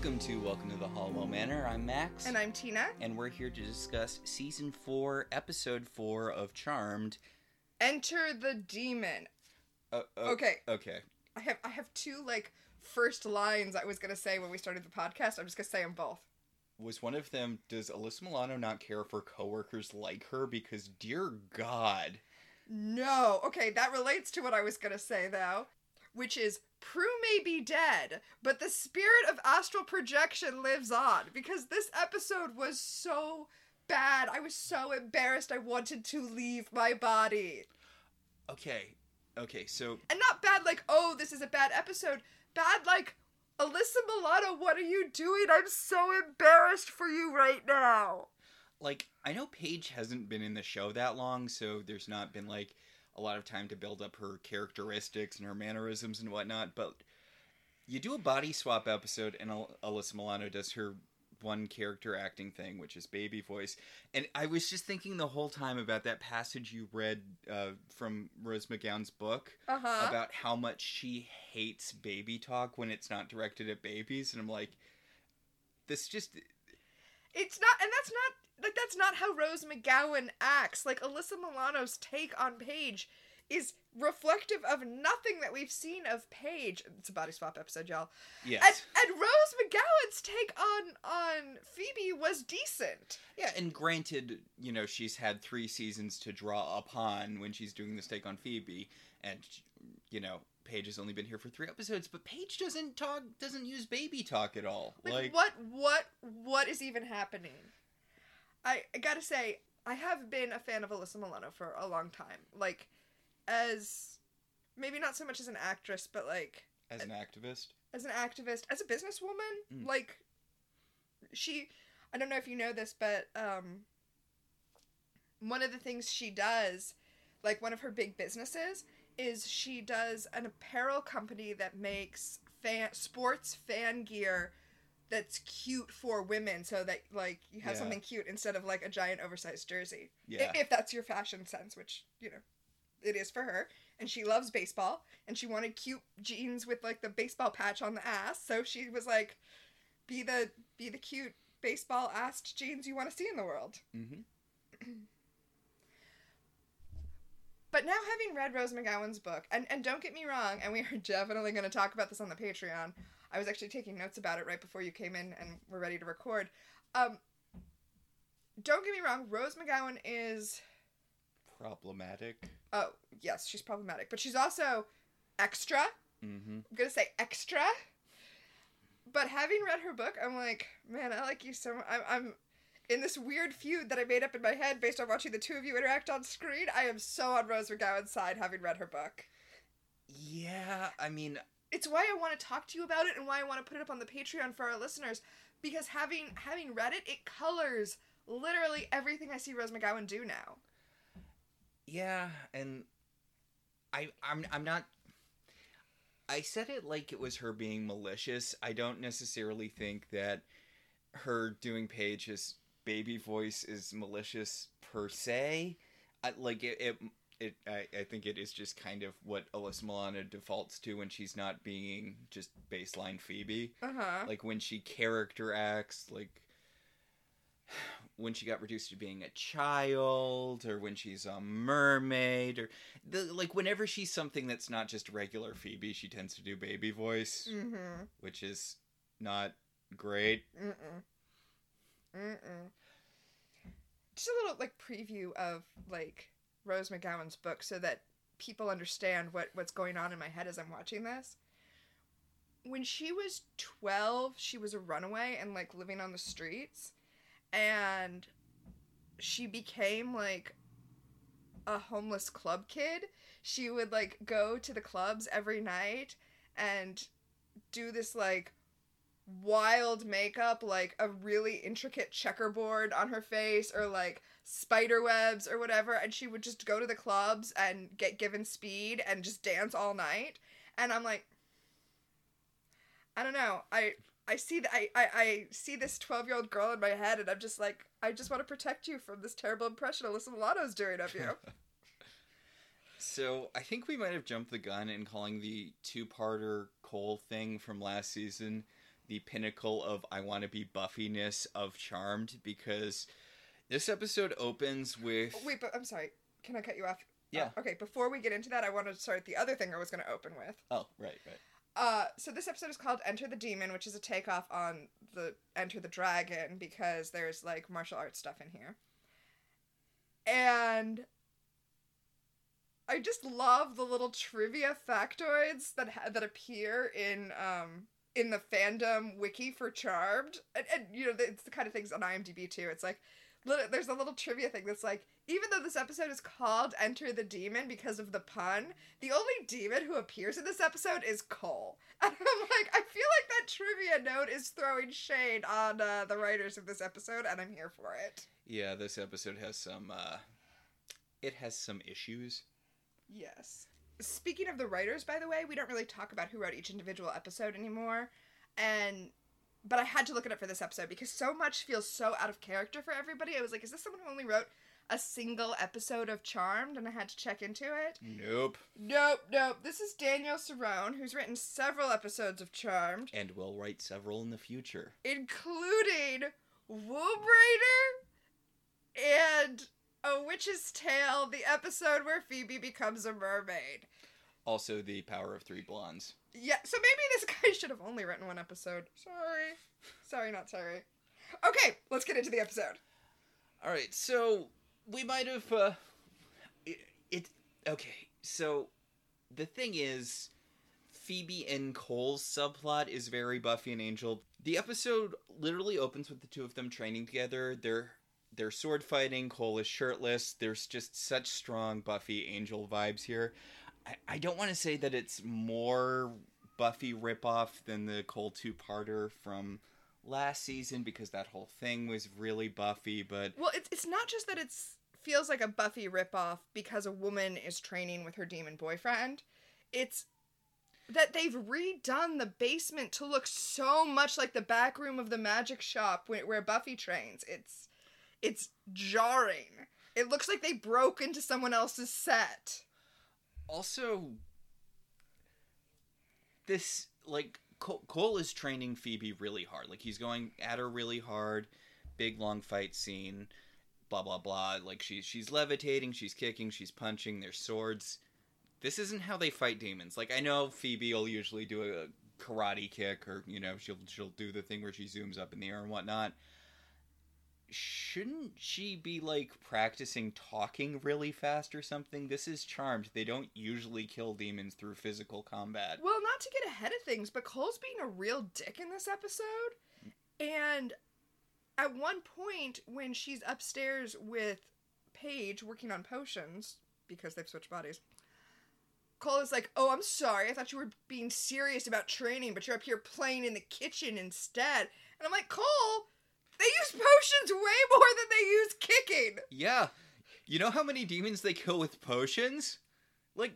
Welcome to Welcome to the Halliwell Manor. I'm Max. And I'm Tina. And we're here to discuss season four, episode four of Charmed. Enter the demon. Uh, uh, Okay. Okay. I have I have two like first lines I was gonna say when we started the podcast. I'm just gonna say them both. Was one of them, does Alyssa Milano not care for coworkers like her? Because, dear God. No. Okay, that relates to what I was gonna say though, which is Prue may be dead, but the spirit of astral projection lives on because this episode was so bad. I was so embarrassed. I wanted to leave my body. Okay. Okay, so And not bad like, oh, this is a bad episode. Bad like, Alyssa Milano, what are you doing? I'm so embarrassed for you right now. like I know Paige hasn't been in the show that long, so there's not been like a lot of time to build up her characteristics and her mannerisms and whatnot. But you do a body swap episode, and Al- Alyssa Milano does her one character acting thing, which is baby voice. And I was just thinking the whole time about that passage you read uh, from Rose McGowan's book Uh huh. about how much she hates baby talk when it's not directed at babies, and I'm like, this just It's not, and that's not like that's not how Rose McGowan acts. Like Alyssa Milano's take on Paige is reflective of nothing that we've seen of Paige. It's a body swap episode, y'all. yes. And, and Rose McGowan's take on on Phoebe was decent. Yeah, and granted, you know, she's had three seasons to draw upon when she's doing this take on Phoebe, and you know, Paige has only been here for three episodes, but Paige doesn't talk, doesn't use baby talk at all. Like, Like, what what what is even happening? I, I gotta say, I have been a fan of Alyssa Milano for a long time. Like, as maybe not so much as an actress, but like as an activist, as an activist, as a businesswoman, Mm. like she I don't know if you know this, but um one of the things she does, like one of her big businesses, is she does an apparel company that makes fan sports fan gear that's cute for women so that like you have Yeah. something cute instead of like a giant oversized jersey. Yeah, If that's your fashion sense, which, you know, it is for her. And she loves baseball. And she wanted cute jeans with like the baseball patch on the ass. So she was like, be the be the cute baseball assed jeans you want to see in the world. hmm But now having read Rose McGowan's book, and, and don't get me wrong, and we are definitely going to talk about this on the Patreon. I was actually taking notes about it right before you came in and we're ready to record. Um, don't get me wrong, Rose McGowan is problematic. Oh, yes, she's problematic, but she's also extra. hmm I'm gonna say extra. But having read her book, I'm like, man, I like you so much. I'm, I'm in this weird feud that I made up in my head based on watching the two of you interact on screen. I am so on Rose McGowan's side having read her book. Yeah, I mean, It's why I want to talk to you about it and why I want to put it up on the Patreon for our listeners because having having read it, it colors literally everything I see Rose McGowan do now. Yeah, and I I'm I'm not I said it like it was her being malicious. I don't necessarily think that her doing Paige's baby voice is malicious per se. I, like it, it it I, I think it is just kind of what Alyssa Milano defaults to when she's not being just baseline Phoebe Uh huh. like when she character acts like when she got reduced to being a child or when she's a mermaid or the, like whenever she's something that's not just regular phoebe she tends to do baby voice Mm-hmm. which is not great Mm-mm. Mm-mm. Just a little like preview of like Rose McGowan's book so that people understand what what's going on in my head as I'm watching this. When she was 12, she was a runaway and like living on the streets and she became like a homeless club kid. She would like go to the clubs every night and do this like wild makeup, like a really intricate checkerboard on her face, or like spider webs or whatever, and she would just go to the clubs and get given speed and just dance all night. And I'm like, I don't know. I I see that I, I I see this twelve year old girl in my head, and I'm just like, I just want to protect you from this terrible impression Alyssa Milano's doing of you. So I think we might have jumped the gun in calling the two-parter Cole thing from last season the pinnacle of I want to be Buffy-ness of Charmed because this episode opens with Oh, Wait, but I'm sorry. Can I cut you off? Yeah. Uh, okay, before we get into that, I want to start the other thing I was going to open with. Oh, right, right. Uh, so this episode is called Enter the Demon, which is a takeoff on the Enter the Dragon because there's like martial arts stuff in here. And I just love the little trivia factoids that ha- that appear in um in the fandom wiki for Charmed, and, and you know it's the kind of things on IMDb too. It's like li- there's a little trivia thing that's like even though this episode is called Enter the Demon because of the pun, the only demon who appears in this episode is Cole. And I'm like, I feel like that trivia note is throwing shade on uh, the writers of this episode, and I'm here for it. Yeah, this episode has some uh it has some issues. Yes. Speaking of the writers, by the way, we don't really talk about who wrote each individual episode anymore. And but I had to look it up for this episode because so much feels so out of character for everybody. I was like, is this someone who only wrote a single episode of Charmed? And I had to check into it. Nope. Nope, nope. This is Daniel Cerone, who's written several episodes of Charmed, And we'll write several in the future. including Womb Raider and A Witch's Tail, the episode where Phoebe becomes a mermaid. Also the Power of Three Blondes. Yeah, so maybe this guy should have only written one episode. Sorry. Sorry, not sorry. Okay, let's get into the episode. All right, so we might have uh it, it okay. So the thing is Phoebe and Cole's subplot is very Buffy and Angel. The episode literally opens with the two of them training together. They're they're sword fighting. Cole is shirtless. There's just such strong Buffy Angel vibes here. I, I don't want to say that it's more Buffy ripoff than the Cole two parter from last season because that whole thing was really Buffy, but Well, it's it's not just that it's feels like a Buffy ripoff because a woman is training with her demon boyfriend. It's that they've redone the basement to look so much like the back room of the magic shop where, where Buffy trains. It's it's jarring. It looks like they broke into someone else's set. Also this like Cole, Cole is training Phoebe really hard. Like he's going at her really hard. Big long fight scene. Blah blah blah. Like she's she's levitating, she's kicking, she's punching. There's swords. This isn't how they fight demons. Like I know Phoebe will usually do a karate kick, or you know she'll she'll do the thing where she zooms up in the air and whatnot. Shouldn't she be like practicing talking really fast or something? This is charmed. They don't usually kill demons through physical combat. Well, not to get ahead of things, but Cole's being a real dick in this episode. And at one point, when she's upstairs with Paige working on potions, because they've switched bodies, Cole is like, Oh, I'm sorry. I thought you were being serious about training, but you're up here playing in the kitchen instead. And I'm like, Cole, they use potions way more than they use kicking. Yeah. You know how many demons they kill with potions? Like,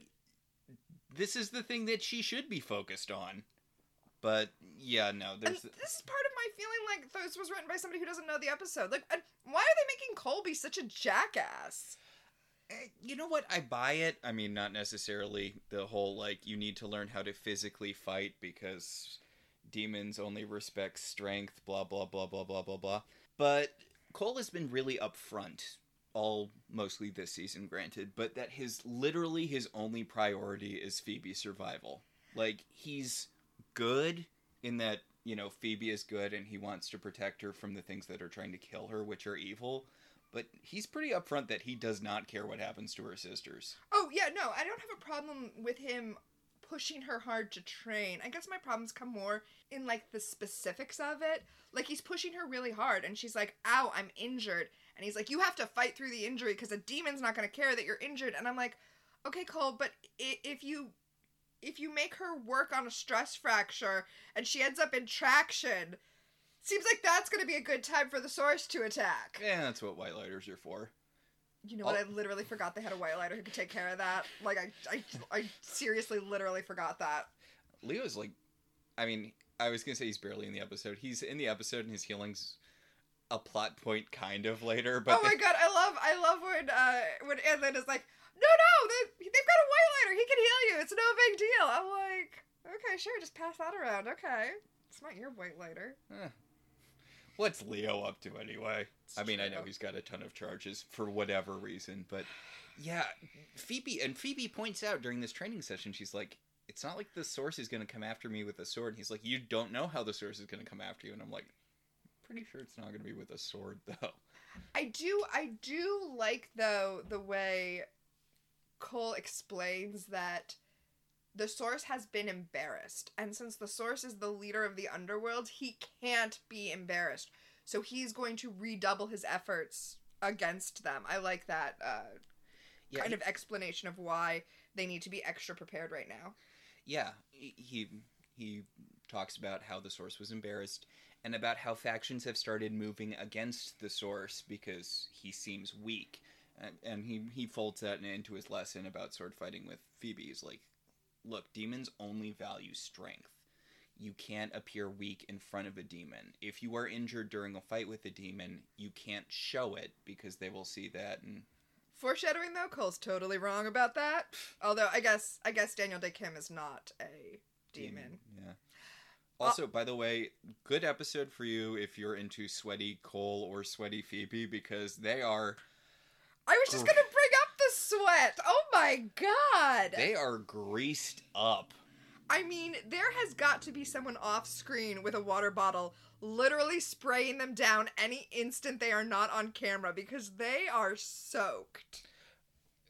this is the thing that she should be focused on. But, yeah, no, And there's. this is part of my feeling like this was written by somebody who doesn't know the episode. Like, why are they making Cole be such a jackass? Eh, You know what? I buy it. I mean, not necessarily the whole, like, you need to learn how to physically fight because demons only respect strength, blah, blah, blah, blah, blah, blah, blah. But Cole has been really upfront, all mostly this season, granted, but that his literally his only priority is Phoebe's survival. Like, he's good in that, you know, Phoebe is good and he wants to protect her from the things that are trying to kill her, which are evil but he's pretty upfront that he does not care what happens to her sisters. Oh yeah, no, I don't have a problem with him pushing her hard to train. I guess my problems come more in like the specifics of it. Like he's pushing her really hard and she's like, "Ow, I'm injured." And he's like, "You have to fight through the injury because a demon's not going to care that you're injured." And I'm like, "Okay, Cole, but if you if you make her work on a stress fracture and she ends up in traction, seems like that's going to be a good time for the source to attack." Yeah, that's what white lighters are for. You know what? Oh. I literally forgot they had a white lighter who could take care of that. Like I, I, I seriously, literally forgot that. Leo's like, I mean, I was gonna say he's barely in the episode. He's in the episode, and his healing's a plot point kind of later. But oh my they- god, I love, I love when, uh, when Edlin is like, no, no, they, they've got a white lighter. He can heal you. It's no big deal. I'm like, okay, sure, just pass that around. Okay, It's not your white lighter. Eh. What's Leo up to anyway? It's I mean, I know he's got a ton of charges for whatever reason, but yeah, Phoebe and Phoebe points out during this training session, she's like, "It's not like the source is going to come after me with a sword." And he's like, "You don't know how the source is going to come after you," and I'm like, "Pretty sure it's not going to be with a sword, though." I do I do like though the way Cole explains that the source has been embarrassed and since the source is the leader of the underworld he can't be embarrassed so he's going to redouble his efforts against them i like that uh, Yeah, kind he- of explanation of why they need to be extra prepared right now yeah, he he- talks about how the source was embarrassed and about how factions have started moving against the source because he seems weak. And, and he he folds that into his lesson about sword fighting with Phoebe. He's like, look, demons only value strength. You can't appear weak in front of a demon. If you are injured during a fight with a demon, you can't show it because they will see that and foreshadowing though cole's totally wrong about that although i guess i guess daniel dae kim is not a demon. Yeah. Also, by the way, good episode for you if you're into sweaty Cole or sweaty Phoebe because they are I was just gonna bring up the sweat. Oh my god! they are greased up. I mean, there has got to be someone off screen with a water bottle, literally spraying them down any instant they are not on camera because they are soaked.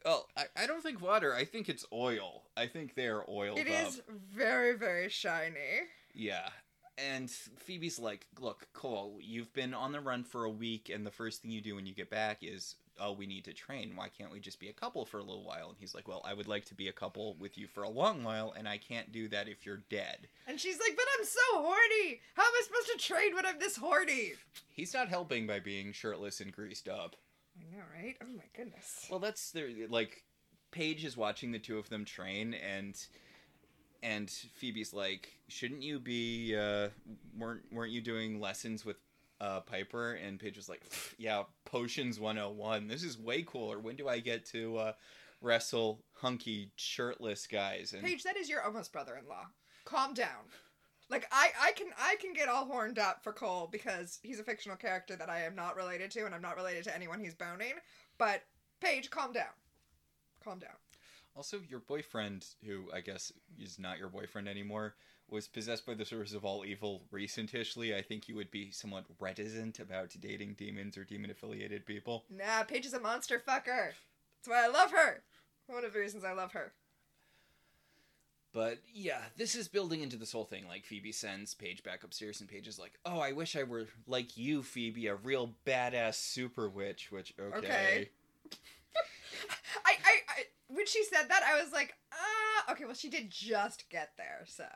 Well, I, I don't think water. I think it's oil. I think they are oiled It up. is very, very shiny. Yeah. And Phoebe's like, look, Cole, you've been on the run for a week, and the first thing you do when you get back is, oh, we need to train. Why can't we just be a couple for a little while? And he's like, well, I would like to be a couple with you for a long while, and I can't do that if you're dead. And she's like, but I'm so horny. How am I supposed to train when I'm this horny? He's not helping by being shirtless and greased up. I know, right? Oh my goodness. Well, that's their like. Paige is watching the two of them train, and and Phoebe's like, "Shouldn't you be? Uh, weren't weren't you doing lessons with uh, Piper?" And Paige was like, "Yeah, potions 101. This is way cooler. When do I get to uh, wrestle hunky shirtless guys?" And Paige, that is your almost brother-in-law. Calm down. Like I, I can I can get all horned up for Cole because he's a fictional character that I am not related to and I'm not related to anyone he's boning. But Paige, calm down. Calm down. also, your boyfriend, who I guess is not your boyfriend anymore, was possessed by the source of all evil recentishly. I think you would be somewhat reticent about dating demons or demon affiliated people. Nah, Paige is a monster fucker. That's why I love her. One of the reasons I love her. But yeah, this is building into this whole thing. Like Phoebe sends Paige back upstairs, and Paige is like, "Oh, I wish I were like you, Phoebe, a real badass super witch." Which okay, Okay. I, I, I when she said that, I was like, ah, okay. Well, she did just get there, so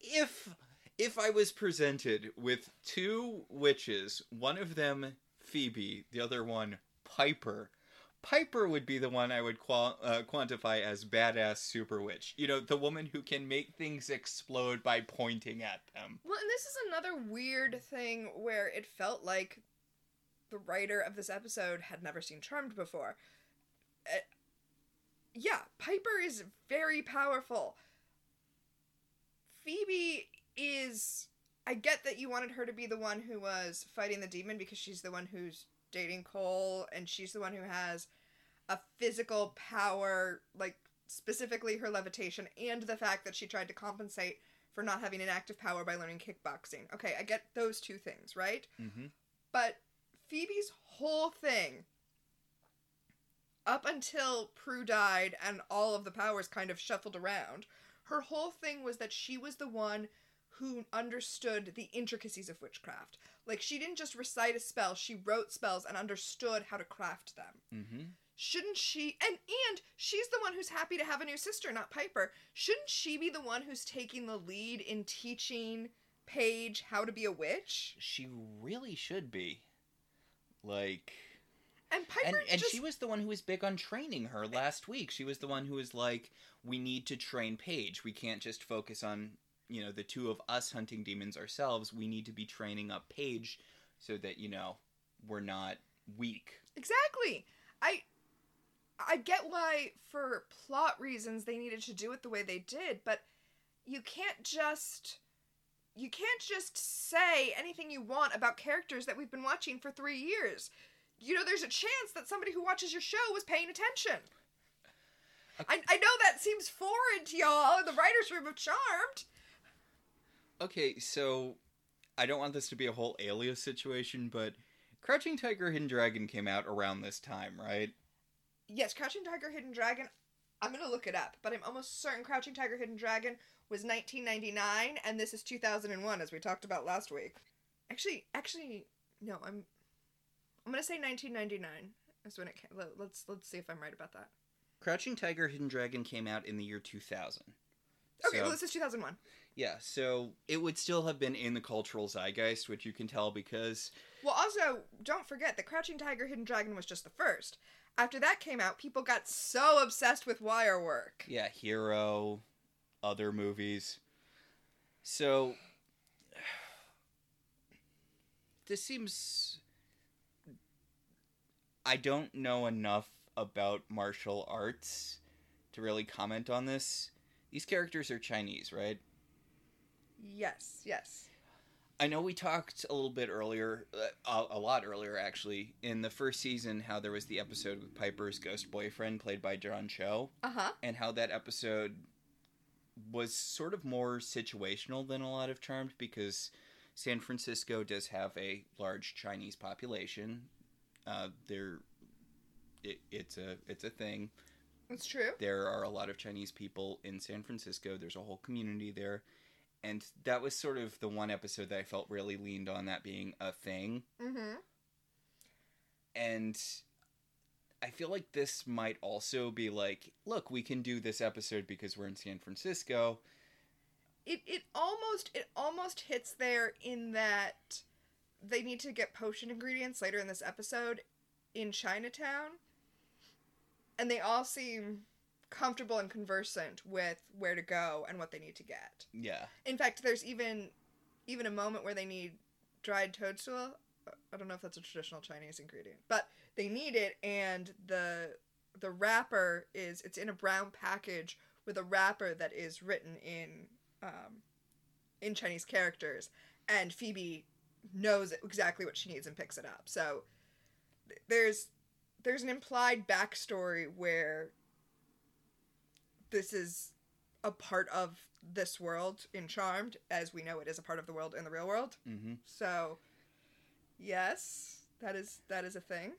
if if I was presented with two witches, one of them Phoebe, the other one Piper. Piper would be the one I would qual- uh, quantify as badass super witch. You know, the woman who can make things explode by pointing at them. Well, and this is another weird thing where it felt like the writer of this episode had never seen Charmed before. Uh, yeah, Piper is very powerful. Phoebe is. I get that you wanted her to be the one who was fighting the demon because she's the one who's dating Cole and she's the one who has a physical power, like specifically her levitation, and the fact that she tried to compensate for not having an active power by learning kickboxing. Okay, I get those two things, right? Mm-hmm. But Phoebe's whole thing, up until Prue died and all of the powers kind of shuffled around, her whole thing was that she was the one who understood the intricacies of witchcraft. Like, she didn't just recite a spell, she wrote spells and understood how to craft them Mm-hmm. shouldn't she and and she's the one who's happy to have a new sister not piper shouldn't she be the one who's taking the lead in teaching paige how to be a witch She really should be. Like and piper and and just she was the one who was big on training her last week. She was the one who was like, "We need to train Paige. We can't just focus on you know the two of us hunting demons ourselves. We need to be training up Paige so that you know we're not weak." exactly i i get why for plot reasons they needed to do it the way they did but you can't just you can't just say anything you want about characters that we've been watching for three years. You know, there's a chance that somebody who watches your show was paying attention. I, I know that seems foreign to y'all in the writer's room of Charmed. Okay, so I don't want this to be a whole alias situation, but Crouching Tiger, Hidden Dragon came out around this time, right? Yes, Crouching Tiger, Hidden Dragon. I'm gonna look it up, but I'm almost certain Crouching Tiger, Hidden Dragon was 1999, and this is 2001, as we talked about last week. Actually, actually, no, I'm, I'm gonna say 1999 is when it came. Let, let's let's see if I'm right about that. Crouching Tiger, Hidden Dragon came out in the year 2000. Okay, So- well, this is 2001. Yeah, so it would still have been in the cultural zeitgeist, which you can tell because Well, also, don't forget that Crouching Tiger, Hidden Dragon was just the first. After that came out, people got so obsessed with wire work. yeah, Hero, other movies. So this seems I don't know enough about martial arts to really comment on this. These characters are Chinese, right? Yes, yes. I know we talked a little bit earlier, uh, a, a lot earlier actually, in the first season, how there was the episode with Piper's ghost boyfriend, played by John Cho, Uh huh. and how that episode was sort of more situational than a lot of Charmed because San Francisco does have a large Chinese population. Uh, there, it, it's a it's a thing. It's true. There are a lot of Chinese people in San Francisco. There's a whole community there. And that was sort of the one episode that I felt really leaned on that being a thing. Mm-hmm. And I feel like this might also be like, look, we can do this episode because we're in San Francisco. It it almost it almost hits there in that they need to get potion ingredients later in this episode in Chinatown, and they all seem comfortable and conversant with where to go and what they need to get. Yeah. In fact, there's even even a moment where they need dried toadstool. I don't know if that's a traditional Chinese ingredient, but they need it, and the the wrapper is it's in a brown package with a wrapper that is written in um, in Chinese characters, and Phoebe knows exactly what she needs and picks it up. So there's there's an implied backstory where this is a part of this world in Charmed, as we know it is a part of the world in the real world. Mm-hmm. So, yes, that is that is a thing.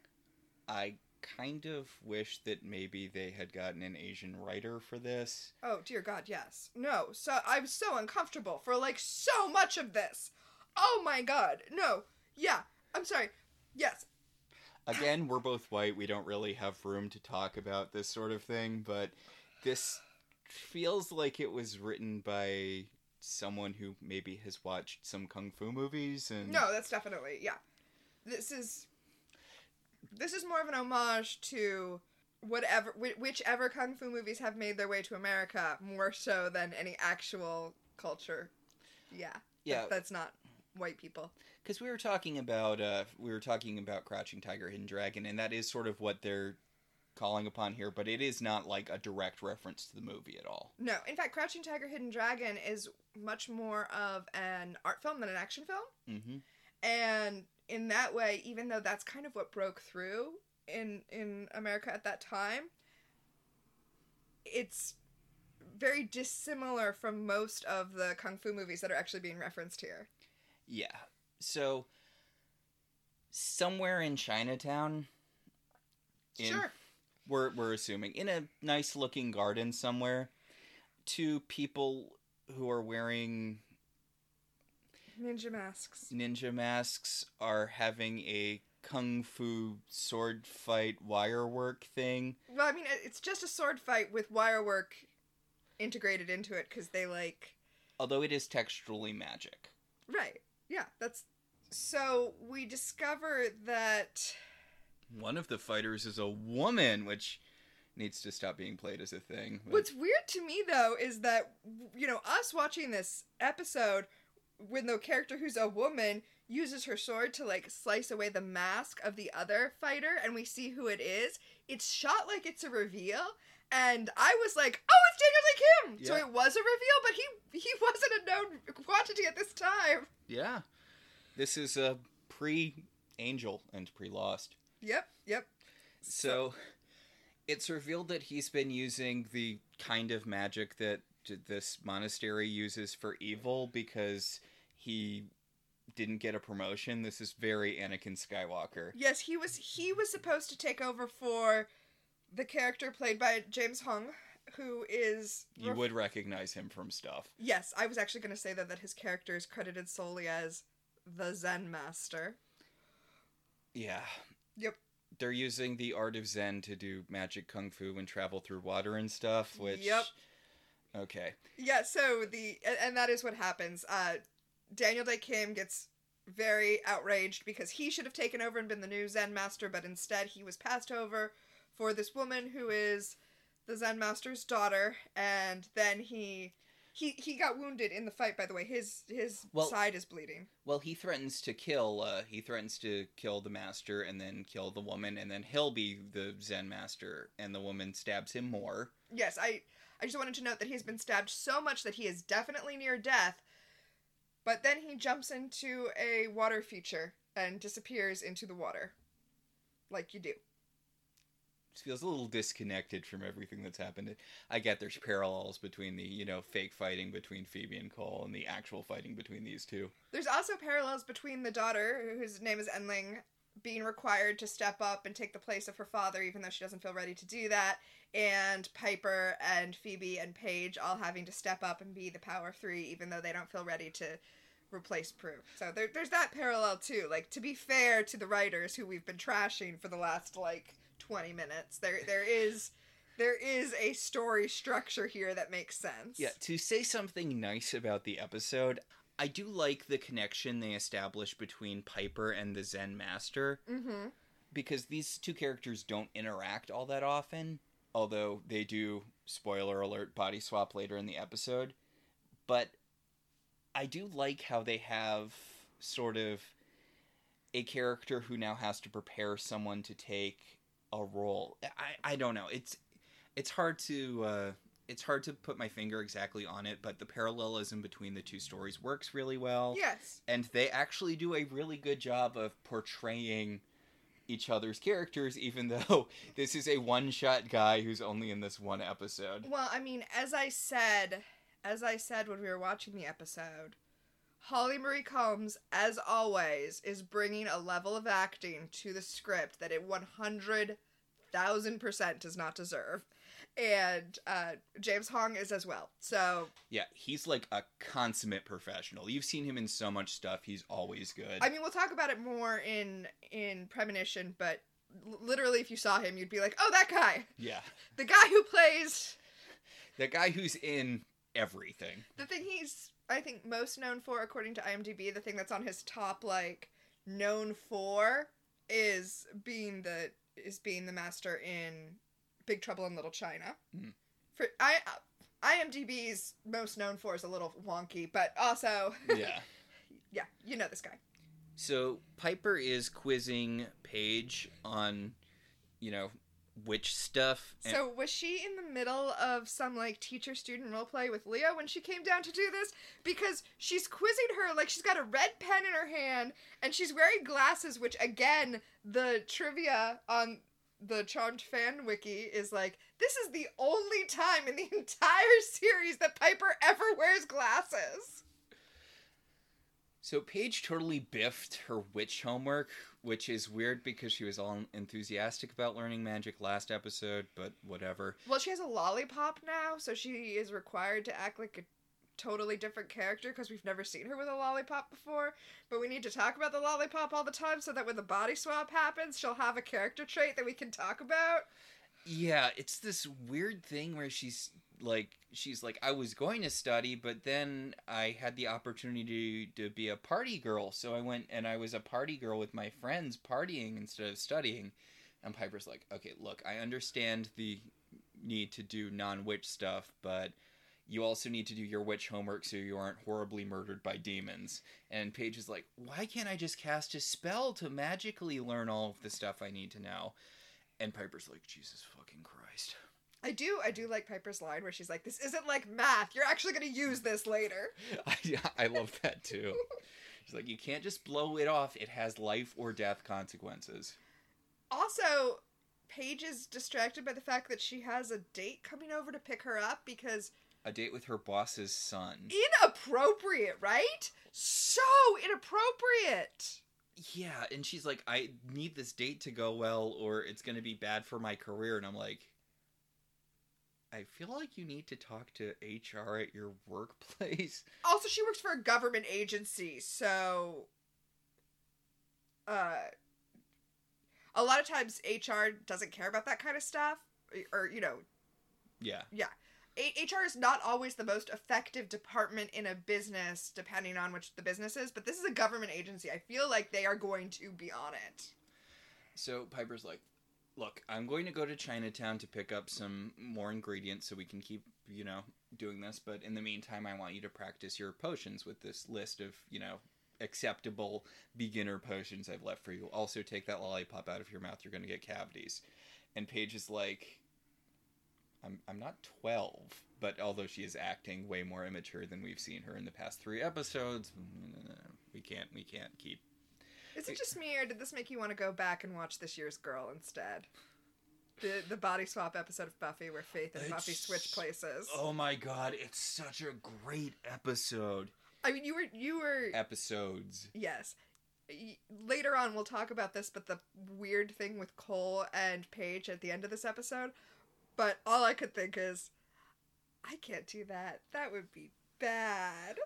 I kind of wish that maybe they had gotten an Asian writer for this. Oh dear God, yes. No, so I'm so uncomfortable for like so much of this. Oh my God, no. Yeah, I'm sorry. Yes, Again, we're both white. We don't really have room to talk about this sort of thing, but this feels like it was written by someone who maybe has watched some kung fu movies and no, that's definitely yeah. This is this is more of an homage to whatever whichever kung fu movies have made their way to America more so than any actual culture. Yeah, yeah that- that's not white people. because we were talking about uh we were talking about crouching tiger hidden dragon and that is sort of what they're calling upon here but it is not like a direct reference to the movie at all No, in fact, Crouching Tiger, Hidden Dragon is much more of an art film than an action film. mm-hmm. and in that way even though that's kind of what broke through in in america at that time it's very dissimilar from most of the kung fu movies that are actually being referenced here yeah. So somewhere in chinatown in- sure. we're we're assuming in a nice looking garden somewhere two people who are wearing ninja masks. ninja masks are having a kung fu sword fight wire work thing. Well i mean it's just a sword fight with wire work integrated into it because they like although it is textually magic. Right yeah that's so we discover that one of the fighters is a woman which needs to stop being played as a thing. But- What's weird to me though is that you know us watching this episode when the character who's a woman uses her sword to like slice away the mask of the other fighter and we see who it is it's shot like it's a reveal And I was like, "Oh, it's Daniel Dae Kim." So it was a reveal, but he he wasn't a known quantity at this time. Yeah. This is a pre Angel and pre Lost. Yep, yep. So it's revealed that he's been using the kind of magic that this monastery uses for evil because he didn't get a promotion. This is very Anakin Skywalker. Yes, he was he was supposed to take over for the character played by James Hong, who is You would recognize him from stuff. Yes, I was actually going to say that that his character is credited solely as the Zen master. Yeah. Yep. They're using the art of Zen to do magic kung fu and travel through water and stuff, which. Yep. Okay. Yeah, so the and, and that is what happens. Uh Daniel Dae Kim gets very outraged because he should have taken over and been the new Zen master, but instead he was passed over for this woman who is the Zen master's daughter, and then he he he got wounded in the fight. By the way, his his Well- side is bleeding. Well, he threatens to kill. Uh, he threatens to kill the master and then kill the woman, and then he'll be the Zen master, and the woman stabs him more. Yes, I I just wanted to note that he's been stabbed so much that he is definitely near death. But then he jumps into a water feature and disappears into the water. Like you do. Feels a little disconnected from everything that's happened. I get there's parallels between the you know fake fighting between Phoebe and Cole and the actual fighting between these two. There's also parallels between the daughter, whose name is Enling, being required to step up and take the place of her father, even though she doesn't feel ready to do that, and Piper and Phoebe and Paige all having to step up and be the Power Three, even though they don't feel ready to replace Prue. So there, there's that parallel too. Like to be fair to the writers who we've been trashing for the last like 20 minutes, there there is there is a story structure here that makes sense. Yeah, to say something nice about the episode, I do like the connection they establish between Piper and the Zen master. Mm-hmm. because these two characters don't interact all that often, although they do, spoiler alert, body swap later in the episode. But I do like how they have sort of a character who now has to prepare someone to take a role. I, I don't know. It's it's hard to uh, it's hard to put my finger exactly on it, but the parallelism between the two stories works really well Yes. and they actually do a really good job of portraying each other's characters even though this is a one-shot guy who's only in this one episode Well, I mean, as I said, as I said when we were watching the episode, Holly Marie Combs, as always, is bringing a level of acting to the script that it one hundred thousand percent does not deserve, and uh, James Hong is as well. So, yeah he's like a consummate professional. You've seen him in so much stuff he's always good. I mean, we'll talk about it more in in Premonition, but l- literally, if you saw him, you'd be like, "Oh, that guy, yeah. The guy who plays." the guy who's in everything. The thing he's I think most known for, according to IMDb, the thing that's on his top like known for is being the is being the master in Big Trouble in Little China. Hmm. For I IMDb's most known for is a little wonky, but also yeah yeah, you know this guy. so piper is quizzing paige on you know witch stuff and- So was she in the middle of some like teacher student role play with Leo when she came down to do this? Because she's quizzing her like she's got a red pen in her hand and she's wearing glasses, which again, the trivia on the Charmed fan wiki is like, this is the only time in the entire series that Piper ever wears glasses. So Paige totally biffed her witch homework, which is weird because she was all enthusiastic about learning magic last episode, but whatever. Well, she has a lollipop now, so she is required to act like a totally different character because we've never seen her with a lollipop before. But we need to talk about the lollipop all the time so that when the body swap happens, she'll have a character trait that we can talk about. Yeah, it's this weird thing where she's like she's like I was going to study, but then I had the opportunity to, to be a party girl, so I went and I was a party girl with my friends partying instead of studying. And Piper's like, "Okay, look, I understand the need to do non-witch stuff, but you also need to do your witch homework so you aren't horribly murdered by demons." And Paige is like, "Why can't I just cast a spell to magically learn all of the stuff I need to know?" And Piper's like, Jesus. I do I do like Piper's line where she's like, "This isn't like math. You're actually going to use this later." I, I love that too. She's like, you can't just blow it off. It has life or death consequences. Also, Paige is distracted by the fact that she has a date coming over to pick her up because A date with her boss's son. inappropriate, right? So inappropriate. Yeah, and she's like, I need this date to go well, or it's going to be bad for my career. And I'm like, I feel like you need to talk to HR at your workplace. Also, she works for a government agency, so uh a lot of times HR doesn't care about that kind of stuff or you know, Yeah. Yeah. HR is not always the most effective department in a business depending on which the business is, but this is a government agency. I feel like they are going to be on it. So Piper's like, look, I'm going to go to Chinatown to pick up some more ingredients so we can keep, you know, doing this. But in the meantime, I want you to practice your potions with this list of, you know, acceptable beginner potions I've left for you. Also, take that lollipop out of your mouth. You're going to get cavities. And Paige is like, I'm, I'm not 12, but although she is acting way more immature than we've seen her in the past three episodes, we can't, we can't keep Is it just me or did this make you want to go back and watch this year's Girl instead? The the body swap episode of Buffy where Faith and Buffy switch places. Oh my god, it's such a great episode. I mean, you were you were Episodes. Yes. Later on, we'll talk about this, but the weird thing with Cole and Paige at the end of this episode. But all I could think is, I can't do that. That would be bad.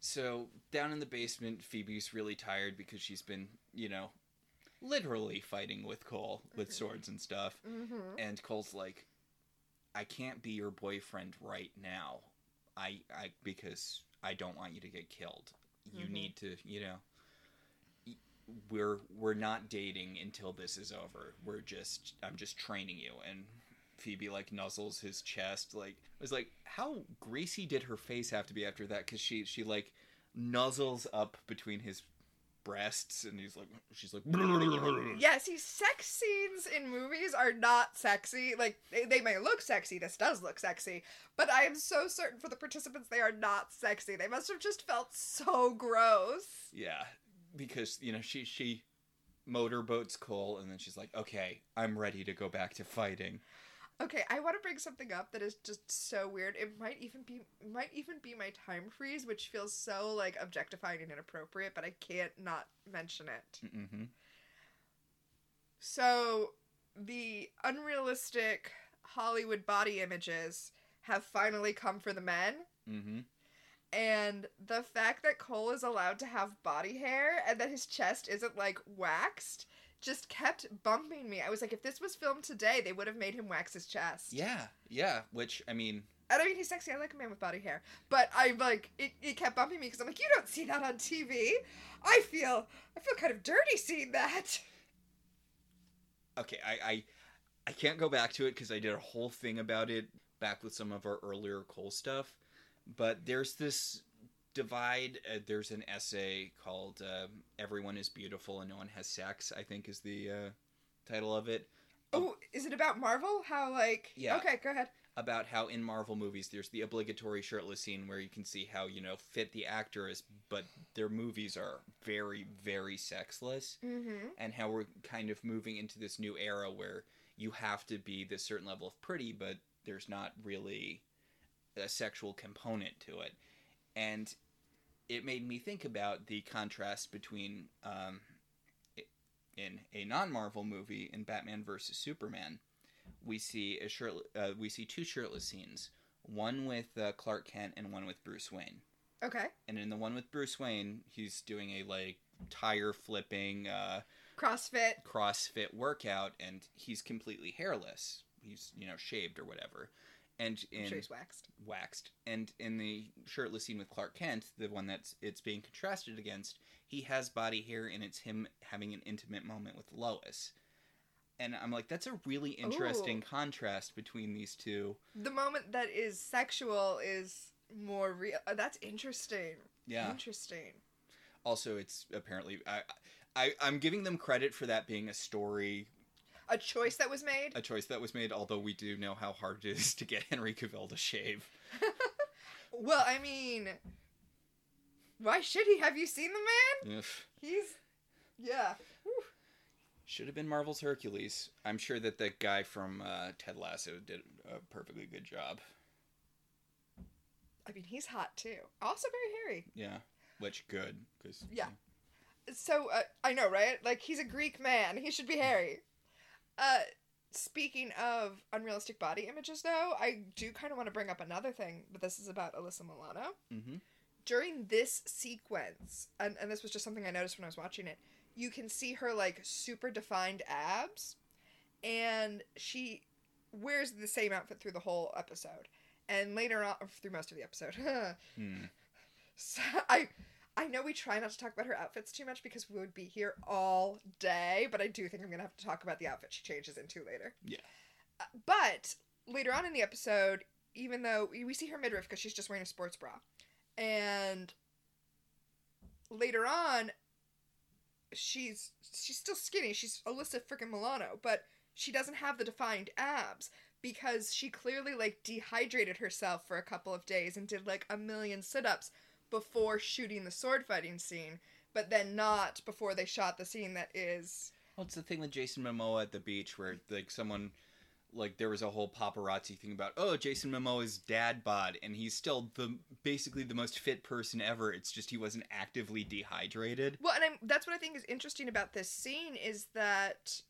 So, down in the basement, Phoebe's really tired because she's been, you know, literally fighting with Cole with swords and stuff. Mm-hmm. And Cole's like, I can't be your boyfriend right now. I, I, because I don't want you to get killed. You Mhm. need to, you know, we're, we're not dating until this is over. We're just, I'm just training you. And Phoebe like nuzzles his chest. Like, it was like, how greasy did her face have to be after that? Cause she, she like nuzzles up between his breasts and he's like, she's like, Yeah, see, sex scenes in movies are not sexy. Like, they, they may look sexy. This does look sexy. But I am so certain for the participants they are not sexy. They must have just felt so gross. Yeah, because you know she she motorboats Cole, and then she's like, "Okay, I'm ready to go back to fighting." Okay, I want to bring something up that is just so weird. It might even be might even be my time freeze, which feels so like objectifying and inappropriate, but I can't not mention it. Mm-hmm. So, the unrealistic Hollywood body images have finally come for the men, Mm-hmm. and the fact that Cole is allowed to have body hair and that his chest isn't like waxed just kept bumping me. I was like, if this was filmed today, they would have made him wax his chest. Yeah, yeah. Which I mean, And I mean, he's sexy. I like a man with body hair. But I'm like, it, it kept bumping me because I'm like, you don't see that on TV. I feel, I feel kind of dirty seeing that. okay, I I, I can't go back to it because I did a whole thing about it back with some of our earlier Cole stuff. But there's this divide. Uh, there's an essay called um "Everyone is Beautiful and No One Has Sex." I think is the uh, title of it. Oh, is it about Marvel? How like? Yeah. Okay, go ahead. about how in Marvel movies there's the obligatory shirtless scene where you can see how you know fit the actor is, but their movies are very very sexless, Mm-hmm. and how we're kind of moving into this new era where you have to be this certain level of pretty, but there's not really a sexual component to it, and it made me think about the contrast between um, in a non-Marvel movie in Batman versus Superman we see a shirt uh, we see two shirtless scenes one with uh, clark kent and one with bruce wayne Okay. and in the one with bruce wayne he's doing a like tire flipping uh, CrossFit. crossfit workout and he's completely hairless he's you know shaved or whatever and I'm in sure he's waxed. waxed and in the shirtless scene with clark kent the one that's it's being contrasted against he has body hair and it's him having an intimate moment with lois and i'm like that's a really interesting Ooh. contrast between these two The moment that is sexual is more real. Uh, that's interesting. yeah Interesting. also it's apparently i i i'm giving them credit for that being a story a choice that was made. A choice that was made, although we do know how hard it is to get Henry Cavill to shave. Well, I mean, why should he? Have you seen the man? Ugh. He's, yeah. Whew. Should have been Marvel's Hercules. I'm sure that the guy from uh, Ted Lasso did a perfectly good job. I mean, he's hot too. Also very hairy. Yeah, which good because Yeah. So uh, I know, right? Like he's a Greek man. He should be hairy. Uh, speaking of unrealistic body images, though, I do kind of want to bring up another thing, but this is about Alyssa Milano. hmm During this sequence, and, and this was just something I noticed when I was watching it, you can see her like super defined abs, and she wears the same outfit through the whole episode. And later on, through most of the episode, Hmm. So I I know we try not to talk about her outfits too much because we would be here all day, but I do think I'm gonna have to talk about the outfit she changes into later. Yeah. Uh, but later on in the episode, even though we we see her midriff because she's just wearing a sports bra, and later on, she's she's still skinny. She's Alyssa freaking Milano, but she doesn't have the defined abs because she clearly like dehydrated herself for a couple of days and did like a million sit-ups before shooting the sword fighting scene, but then not before they shot the scene that is Well, it's the thing with Jason Momoa at the beach where like someone like there was a whole paparazzi thing about oh Jason Momoa's dad bod and he's still the basically the most fit person ever. It's just he wasn't actively dehydrated. well, and I'm, that's what I think is interesting about this scene is that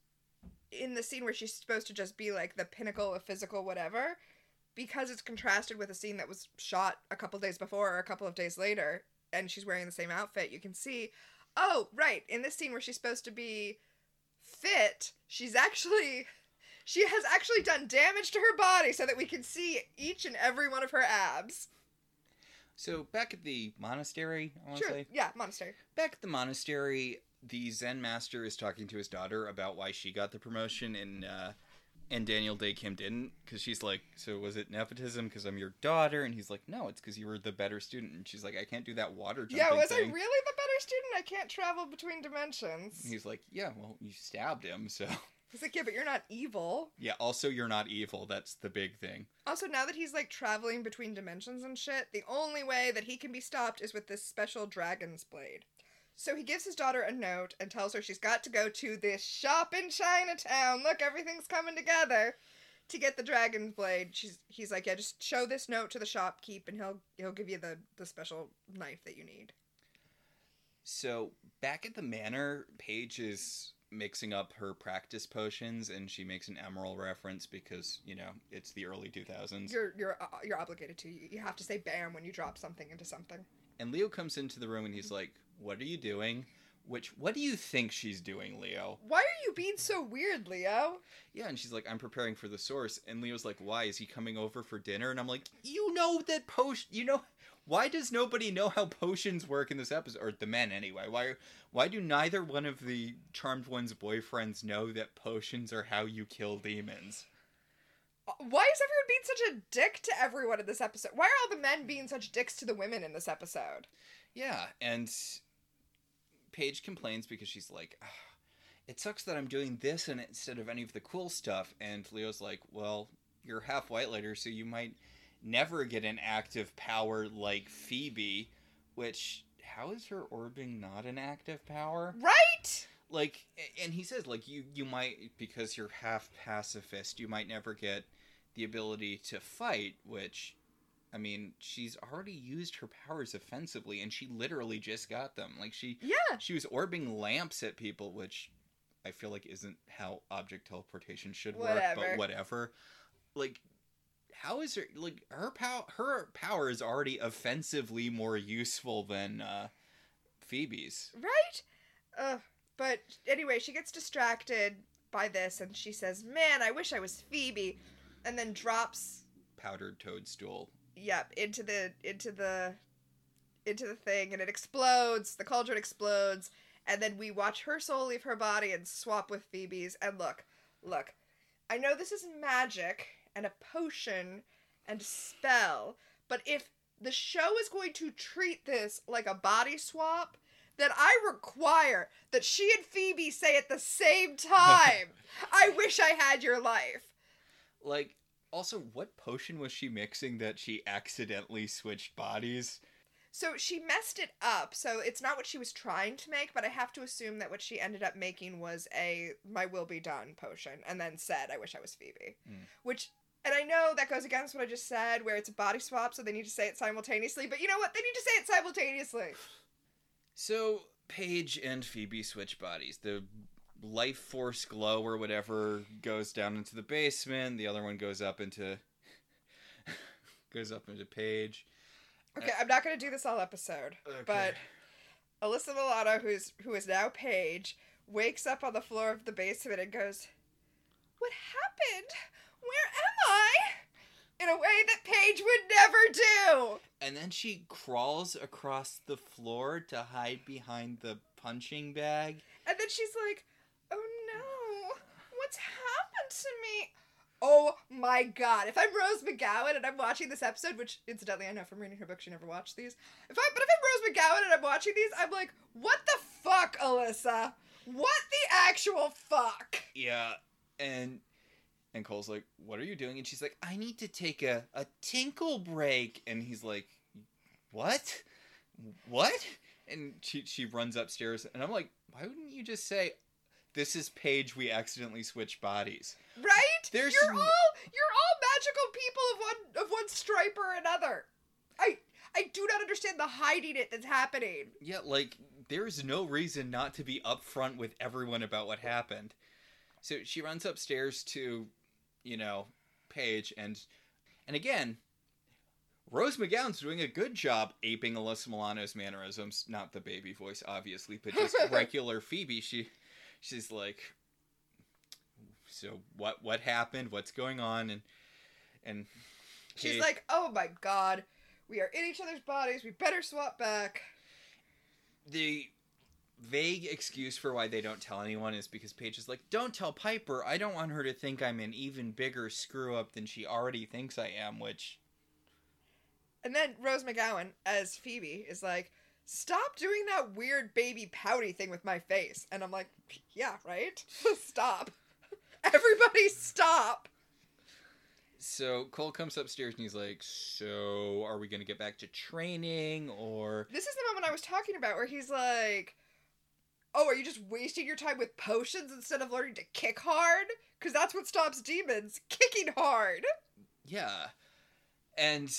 in the scene where she's supposed to just be like the pinnacle of physical whatever, because it's contrasted with a scene that was shot a couple days before or a couple of days later, and she's wearing the same outfit, you can see, oh right, in this scene where she's supposed to be fit, she's actually. She has actually done damage to her body so that we can see each and every one of her abs. So back at the monastery, I want to Sure. say Yeah, monastery. back at the monastery, the Zen master is talking to his daughter about why she got the promotion and uh, and Daniel Dae Kim didn't because she's like, so was it nepotism because I'm your daughter? And he's like, no, it's because you were the better student. And she's like, I can't do that water jumping Yeah, was I really the better student? I can't travel between dimensions. And he's like, yeah, well, you stabbed him, so He's like, yeah, but you're not evil. yeah. Also, you're not evil. That's the big thing. Also, now that he's like traveling between dimensions and shit, the only way that he can be stopped is with this special dragon's blade. So he gives his daughter a note and tells her she's got to go to this shop in Chinatown. Look, everything's coming together to get the dragon's blade. She's he's like, yeah, just show this note to the shopkeep and he'll he'll give you the the special knife that you need. So back at the manor, Paige is mixing up her practice potions, and she makes an Emeril reference because you know it's the early 2000s. You're you're uh, you're obligated to. You you have to say bam when you drop something into something. And Leo comes into the room and he's like, "What are you doing?" Which, what do you think she's doing, Leo? Why are you being so weird, Leo? Yeah, and she's like, "I'm preparing for the source." And Leo's like, "Why? Is he coming over for dinner?" And I'm like, "You know that potion. You know." Why does nobody know how potions work in this episode, or the men anyway? Why? Why do neither one of the charmed one's boyfriends know that potions are how you kill demons? Uh, Why is everyone being such a dick to everyone in this episode? Why are all the men being such dicks to the women in this episode? Yeah, and Paige complains because she's like, "Ah, "It sucks that I'm doing this and instead of any of the cool stuff." And Leo's like, "Well, you're half whitelighter, so you might never get an active power like Phoebe." Which, how is her orbing not an active power? Right? Like, and he says like you you might because you're half pacifist, you might never get the ability to fight, which I mean, she's already used her powers offensively and she literally just got them. Like she Yeah. she was orbiting lamps at people, which I feel like isn't how object teleportation should work, but whatever. Like how is her like her power her power is already offensively more useful than uh Phoebe's. Right? Ugh. But anyway, she gets distracted by this and she says, Man, I wish I was Phoebe. And then drops, powdered toadstool. Yep, into the, into the, into the thing and it explodes. The cauldron explodes. And then we watch her soul leave her body and swap with Phoebe's. And look, look, I know this is magic and a potion and a spell, but if the show is going to treat this like a body swap, that I require that she and Phoebe say at the same time. I wish I had your life. Like, also, what potion was she mixing that she accidentally switched bodies? So she messed it up. So it's not what she was trying to make, but I have to assume that what she ended up making was a "My will be done" potion, and then said, "I wish I was Phoebe," Mm. which. And I know that goes against what I just said, where it's a body swap, so they need to say it simultaneously. But you know what? They need to say it simultaneously. So, Paige and Phoebe switch bodies. The life force glow or whatever goes down into the basement. The other one goes up into goes up into Paige. Okay, I'm not gonna do this all episode, but Alyssa Milano, who's who is now Paige, wakes up on the floor of the basement and goes, "What happened? Where am I?" In a way that Paige would never do. and then she crawls across the floor to hide behind the punching bag. And then she's like, "Oh no, what's happened to me?" Oh my god! If I'm Rose McGowan and I'm watching this episode, which incidentally I know from reading her book she never watched these. If I but if I'm Rose McGowan and I'm watching these, I'm like, "What the fuck, Alyssa? What the actual fuck?" Yeah, and and Cole's like, "What are you doing?" And she's like, "I need to take a a tinkle break." And he's like, "What? What?" And she she runs upstairs, and I'm like, "Why wouldn't you just say?" This is Paige. We accidentally switched bodies. Right? There's you're all you're all magical people of one of one stripe or another. I I do not understand the hiding it that's happening. Yeah, like there's no reason not to be upfront with everyone about what happened. So she runs upstairs to, you know, Paige and and again, Rose McGowan's doing a good job aping Alyssa Milano's mannerisms. Not the baby voice, obviously, but just regular Phoebe. She she's like So what what happened? What's going on? And and She's like, "Oh my god, we are in each other's bodies. We better swap back." the vague excuse for why they don't tell anyone is because Paige is like, "Don't tell Piper. I don't want her to think I'm an even bigger screw up than she already thinks I am." Which, And then Rose McGowan as Phoebe is like, "Stop doing that weird baby pouty thing with my face." And I'm like, "Yeah, right? stop. Everybody stop." so Cole comes upstairs and he's like, "So are we gonna get back to training or?" This is the moment I was talking about where he's like, "Oh, are you just wasting your time with potions instead of learning to kick hard? Because that's what stops demons, kicking hard." Yeah, and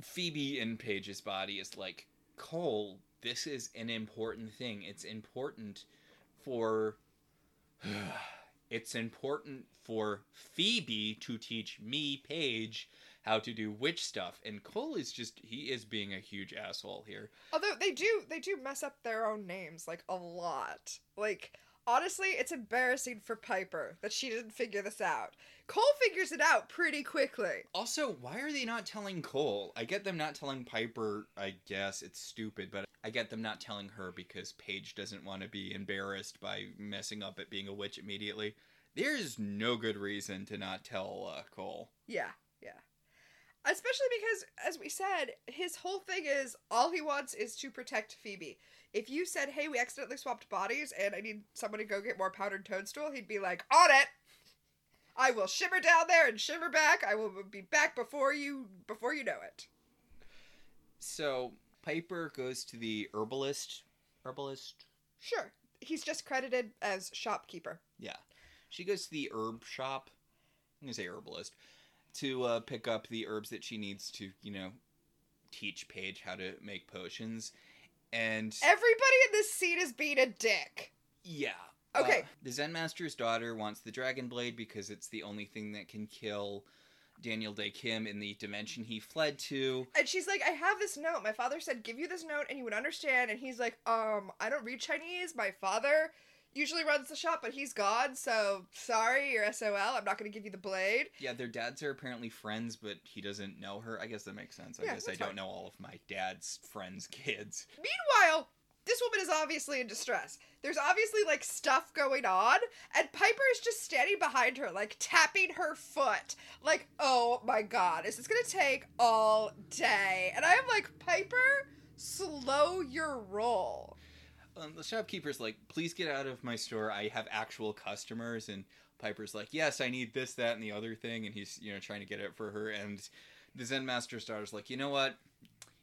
Phoebe in Paige's body is like, Cole, this is an important thing. It's important for. it's important for Phoebe to teach me, Paige, how to do witch stuff. And Cole is just. He is being a huge asshole here. Although they do they do mess up their own names like a lot. Like honestly, it's embarrassing for Piper that she didn't figure this out. Cole figures it out pretty quickly. Also, why are they not telling Cole? I get them not telling Piper, I guess. It's stupid, but I get them not telling her because Paige doesn't want to be embarrassed by messing up at being a witch immediately. There's no good reason to not tell uh, Cole. Yeah, yeah. Especially because, as we said, his whole thing is all he wants is to protect Phoebe. If you said, hey, we accidentally swapped bodies and I need someone to go get more powdered toadstool, he'd be like, on it! I will shimmer down there and shimmer back. I will be back before you before you know it. So, Piper goes to the herbalist. Herbalist? Sure. He's just credited as shopkeeper. Yeah. She goes to the herb shop. I'm to say herbalist. To uh, pick up the herbs that she needs to, you know, teach Paige how to make potions. And. Everybody in this scene is being a dick. Yeah. Okay. Uh, the Zen Master's daughter wants the Dragon Blade because it's the only thing that can kill Daniel Dae Kim in the dimension he fled to. And she's like, I have this note. My father said, give you this note and you would understand. And he's like, um, I don't read Chinese. My father usually runs the shop, but he's gone. So sorry, you're SOL. I'm not going to give you the blade. Yeah, their dads are apparently friends, but he doesn't know her. I guess that makes sense. I Yeah, guess I don't fine. know all of my dad's friends' kids. Meanwhile, this woman is obviously in distress. There's obviously like stuff going on, and Piper is just standing behind her, like tapping her foot. Like, oh my god, is this gonna take all day? And I'm like, Piper, Slow your roll. Um, the shopkeeper's like, "Please get out of my store. I have actual customers." And Piper's like, "Yes, I need this, that, and the other thing." And he's you know trying to get it for her. And the Zen Master's daughter's like, "You know what?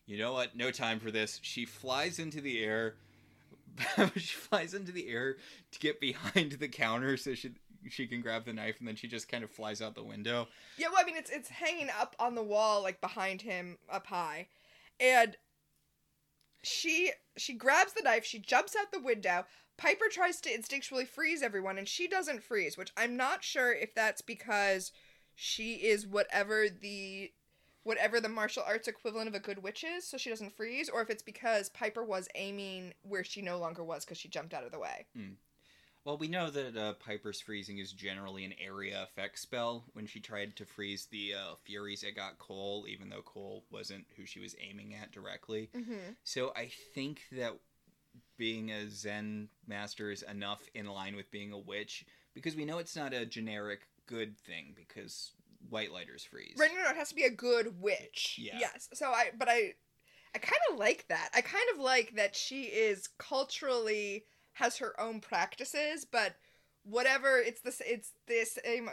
You know what? No time for this." She flies into the air. she flies into the air to get behind the counter so she she can grab the knife, and then she just kind of flies out the window. Yeah, well, I mean, it's it's hanging up on the wall, like behind him, up high, and she she grabs the knife, she jumps out the window. Piper tries to instinctually freeze everyone, and she doesn't freeze, which I'm not sure if that's because she is whatever the whatever the martial arts equivalent of a good witch is, so she doesn't freeze, or if it's because Piper was aiming where she no longer was because she jumped out of the way. Hmm. Well, we know that uh, Piper's freezing is generally an area effect spell. When she tried to freeze the uh, Furies, it got Cole, even though Cole wasn't who she was aiming at directly. Mm-hmm. So I think that being a Zen master is enough in line with being a witch because we know it's not a generic good thing because white lighters freeze. Right, no, no, it has to be a good witch. Yeah. Yes. So I, but I, I kind of like that. I kind of like that she is culturally has her own practices, but whatever it's this, it's this. Um,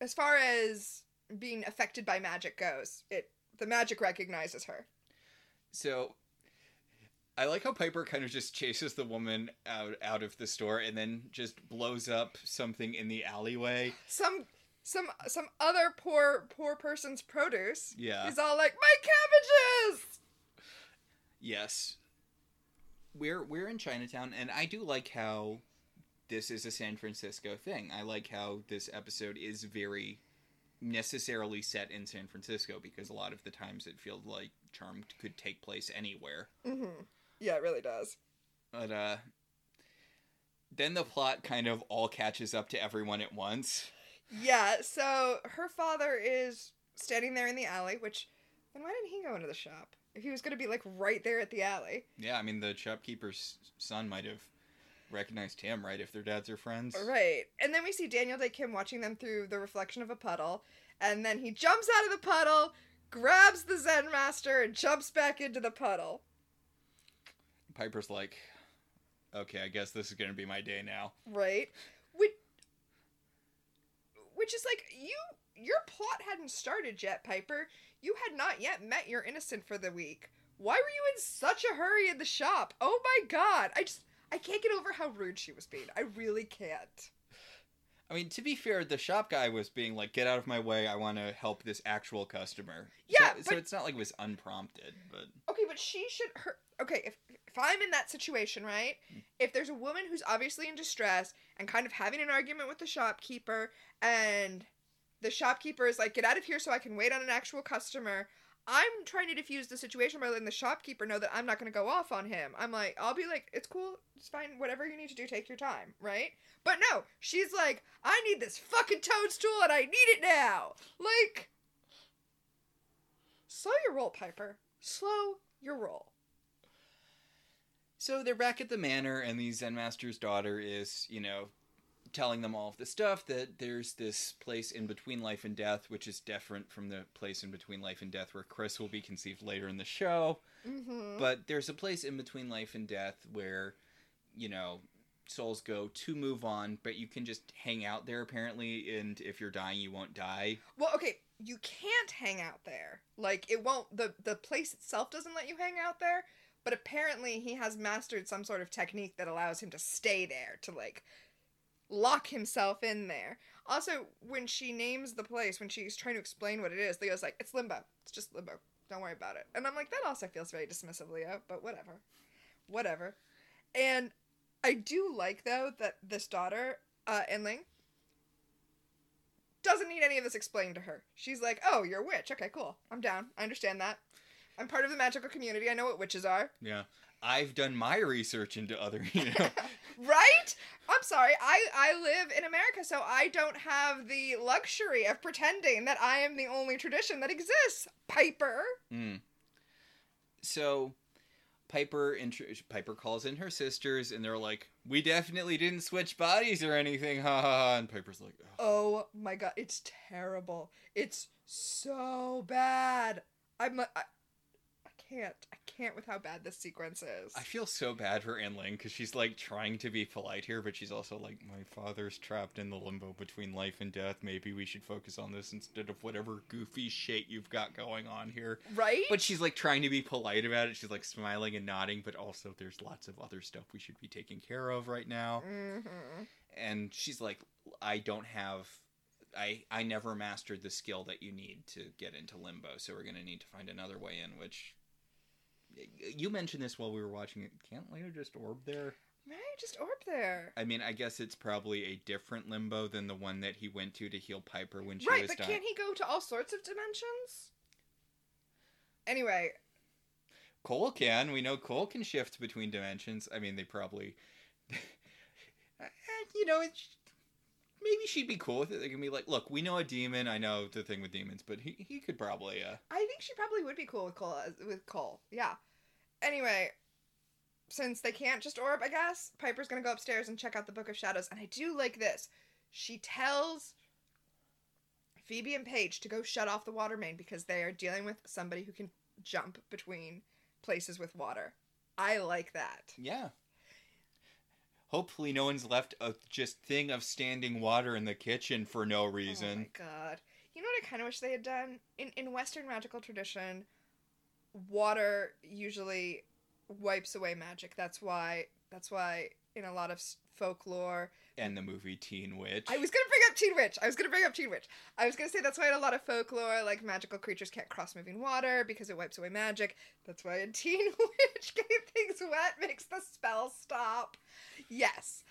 as far as being affected by magic goes, it the magic recognizes her. So I like how Piper kind of just chases the woman out out of the store and then just blows up something in the alleyway. Some. Some some other poor poor person's produce Yeah. is all like my cabbages. Yes. We're we're in Chinatown and I do like how this is a San Francisco thing. I like how this episode is very necessarily set in San Francisco because a lot of the times it feels like Charmed could take place anywhere. Mm-hmm. Yeah, it really does. But uh then the plot kind of all catches up to everyone at once. Yeah, so her father is standing there in the alley, which then why didn't he go into the shop? If he was going to be like right there at the alley. Yeah, I mean the shopkeeper's son might have recognized him, right? If their dads are friends. Right. And then we see Daniel Dae Kim watching them through the reflection of a puddle, and then he jumps out of the puddle, grabs the Zen master, and jumps back into the puddle. Piper's like, "Okay, I guess this is going to be my day now." Right? Which which is like you your plot hadn't started yet, Piper. You had not yet met your innocent for the week. Why were you in such a hurry in the shop? Oh my god. I just I can't get over how rude she was being. I really can't. I mean, to be fair, the shop guy was being like, "Get out of my way! I want to help this actual customer." Yeah, so, so it's not like it was unprompted, but Okay, but she should her okay, if if I'm in that situation, right? Hmm. If there's a woman who's obviously in distress and kind of having an argument with the shopkeeper and the shopkeeper is like, "Get out of here so I can wait on an actual customer." I'm trying to diffuse the situation by letting the shopkeeper know that I'm not going to go off on him. I'm like, I'll be like, it's cool, it's fine, whatever you need to do, take your time, right? But no, she's like, I need this fucking toadstool and I need it now. Like, slow your roll, Piper. Slow your roll. so they're back at the manor, and the Zen master's daughter is, you know, telling them all of the stuff that there's this place in between life and death, which is different from the place in between life and death where Chris will be conceived later in the show. Mm-hmm. But there's a place in between life and death where, you know, souls go to move on, but you can just hang out there apparently, and if you're dying, you won't die. Well, okay, you can't hang out there. Like it won't the the place itself doesn't let you hang out there, but apparently he has mastered some sort of technique that allows him to stay there to like lock himself in there. Also, when she names the place, when she's trying to explain what it is, Leo's like, "It's limbo. It's just limbo. Don't worry about it." And I'm like, that also feels very dismissive, Leo, but whatever. Whatever. And I do like though that this daughter, uh, Enling, doesn't need any of this explained to her. She's like, "Oh, you're a witch. Okay, cool. I'm down. I understand that. I'm part of the magical community. I know what witches are." Yeah. I've done my research into other, you know. right? I'm sorry. I I live in America, so I don't have the luxury of pretending that I am the only tradition that exists. Piper. Mm. So Piper intro- Piper calls in her sisters and they're like, "We definitely didn't switch bodies or anything." Ha ha ha. And Piper's like, "Ugh." Oh my god, it's terrible. It's so bad. I'm a- I, I can't. I can't with how bad this sequence is. I feel so bad for Enling because she's like trying to be polite here, but she's also like, my father's trapped in the limbo between life and death. Maybe we should focus on this instead of whatever goofy shit you've got going on here. right? But she's like trying to be polite about it. She's like smiling and nodding, but also there's lots of other stuff we should be taking care of right now. Mhm. And she's like, I don't have. I, I never mastered the skill that you need to get into limbo, so we're gonna need to find another way in. Which you mentioned this while we were watching it. Can't Leo just orb there? Right, just orb there. I mean, I guess it's probably a different limbo than the one that he went to to heal Piper when she was. Right, was but dying. can't he go to all sorts of dimensions? Anyway, Cole can. We know Cole can shift between dimensions. I mean, they probably, you know, it's, maybe she'd be cool with it. They can be like, look, we know a demon. I know the thing with demons, but he he could probably. uh I think she probably would be cool with Cole. With Cole, yeah. Anyway, since they can't just orb, I guess Piper's gonna go upstairs and check out the Book of Shadows. And I do like this. She tells Phoebe and Paige to go shut off the water main because they are dealing with somebody who can jump between places with water. I like that. Yeah. Hopefully, no one's left a just thing of standing water in the kitchen for no reason. Oh my god. You know what I kind of wish they had done? In in Western magical tradition, water usually wipes away magic. That's why that's why in a lot of folklore, and the movie Teen Witch. I was to bring up Teen Witch. I was to bring up Teen Witch. I was to say that's why in a lot of folklore like magical creatures can't cross moving water because it wipes away magic. That's why in Teen Witch getting things wet makes the spell stop. Yes.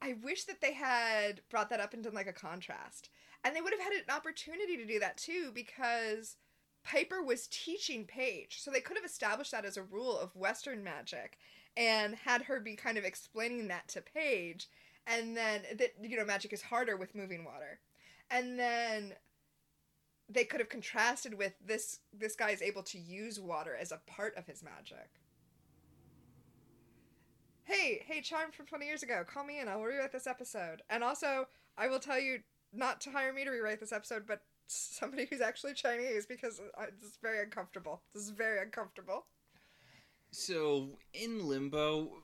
I wish that they had brought that up into like a contrast. And they would have had an opportunity to do that too because Piper was teaching Paige. So they could have established that as a rule of Western magic and had her be kind of explaining that to Paige. And then that you know, magic is harder with moving water. And then they could have contrasted with this this guy is able to use water as a part of his magic. Hey, hey, Charm from 20 years ago, call me in. I'll rewrite this episode. And also, I will tell you not to hire me to rewrite this episode, but somebody who's actually Chinese because it's very uncomfortable. This is very uncomfortable. So in Limbo,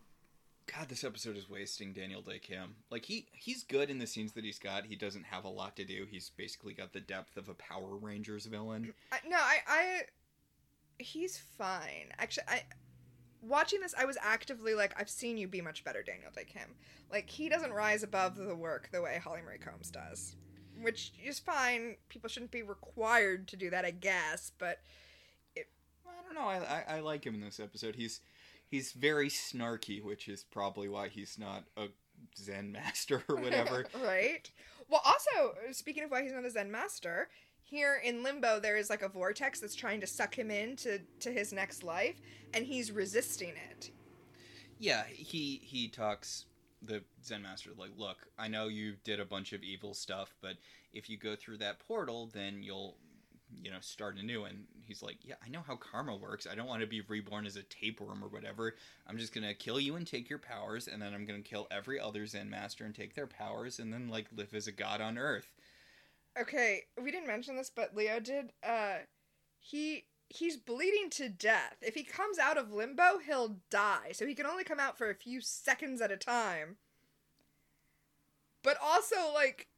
God, this episode is wasting Daniel Dae Kim. Like he he's good in the scenes that he's got. He doesn't have a lot to do. He's basically got the depth of a Power Rangers villain. I, no, I, I, he's fine. Actually, I, watching this, I was actively like, I've seen you be much better, Daniel Dae Kim. Like, he doesn't rise above the work the way Holly Marie Combs does, which is fine. People shouldn't be required to do that, I guess, but I don't know. I, I I like him in this episode. He's he's very snarky, which is probably why he's not a Zen master or whatever. right? Well, also, speaking of why he's not a Zen master, here in Limbo, there is like a vortex that's trying to suck him into to his next life, and he's resisting it. yeah, he he talks the Zen master like, look, I know you did a bunch of evil stuff, but if you go through that portal, then you'll you know start anew. And he's like, yeah, I know how karma works. I don't want to be reborn as a tapeworm or whatever. I'm just gonna kill you and take your powers, and then I'm gonna kill every other Zen master and take their powers, and then like live as a god on Earth. Okay, we didn't mention this, but Leo did. Uh, he he's bleeding to death. If he comes out of limbo, he'll die. So he can only come out for a few seconds at a time. But also, like,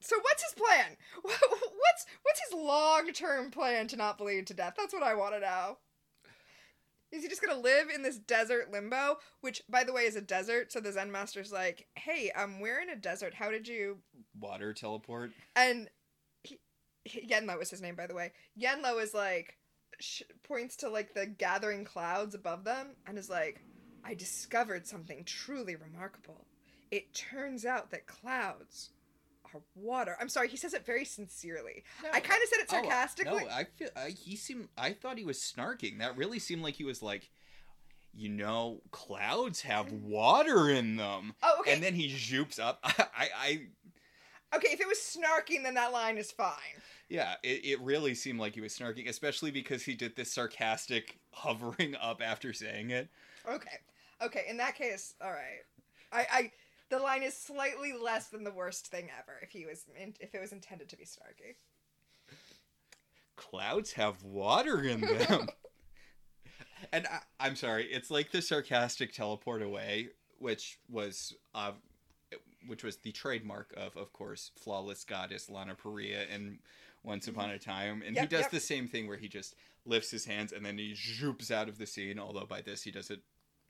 so what's his plan? What's what's his long term plan to not bleed to death? That's what I want to know. Is he just gonna live in this desert limbo? Which, by the way, is a desert. So the Zen master's like, "Hey, um, we're in a desert. How did you Water teleport. and he, Yenlo is his name, by the way. Yenlo is like sh- points to like the gathering clouds above them and is like, "I discovered something truly remarkable. It turns out that clouds water." I'm sorry, he says it very sincerely. I kind of said it Oh, uh, sarcastically. no, I feel I, he seemed. I thought he was snarking. That really seemed like he was like, you know, clouds have water in them. oh, okay. And then he zoops up. I, I, okay, if it was snarking, then that line is fine. yeah, it, it really seemed like he was snarking, especially because he did this sarcastic hovering up after saying it. Okay. Okay, in that case, all right. I, I the line is slightly less than the worst thing ever if he was in, if it was intended to be snarky. Clouds have water in them. And I, I'm sorry, it's like the sarcastic teleport away, which was uh, which was the trademark of, of course, flawless goddess Lana Parrilla in Once Upon a Time, and he does yep. the same thing where he just lifts his hands and then he zoops out of the scene. Although by this he does it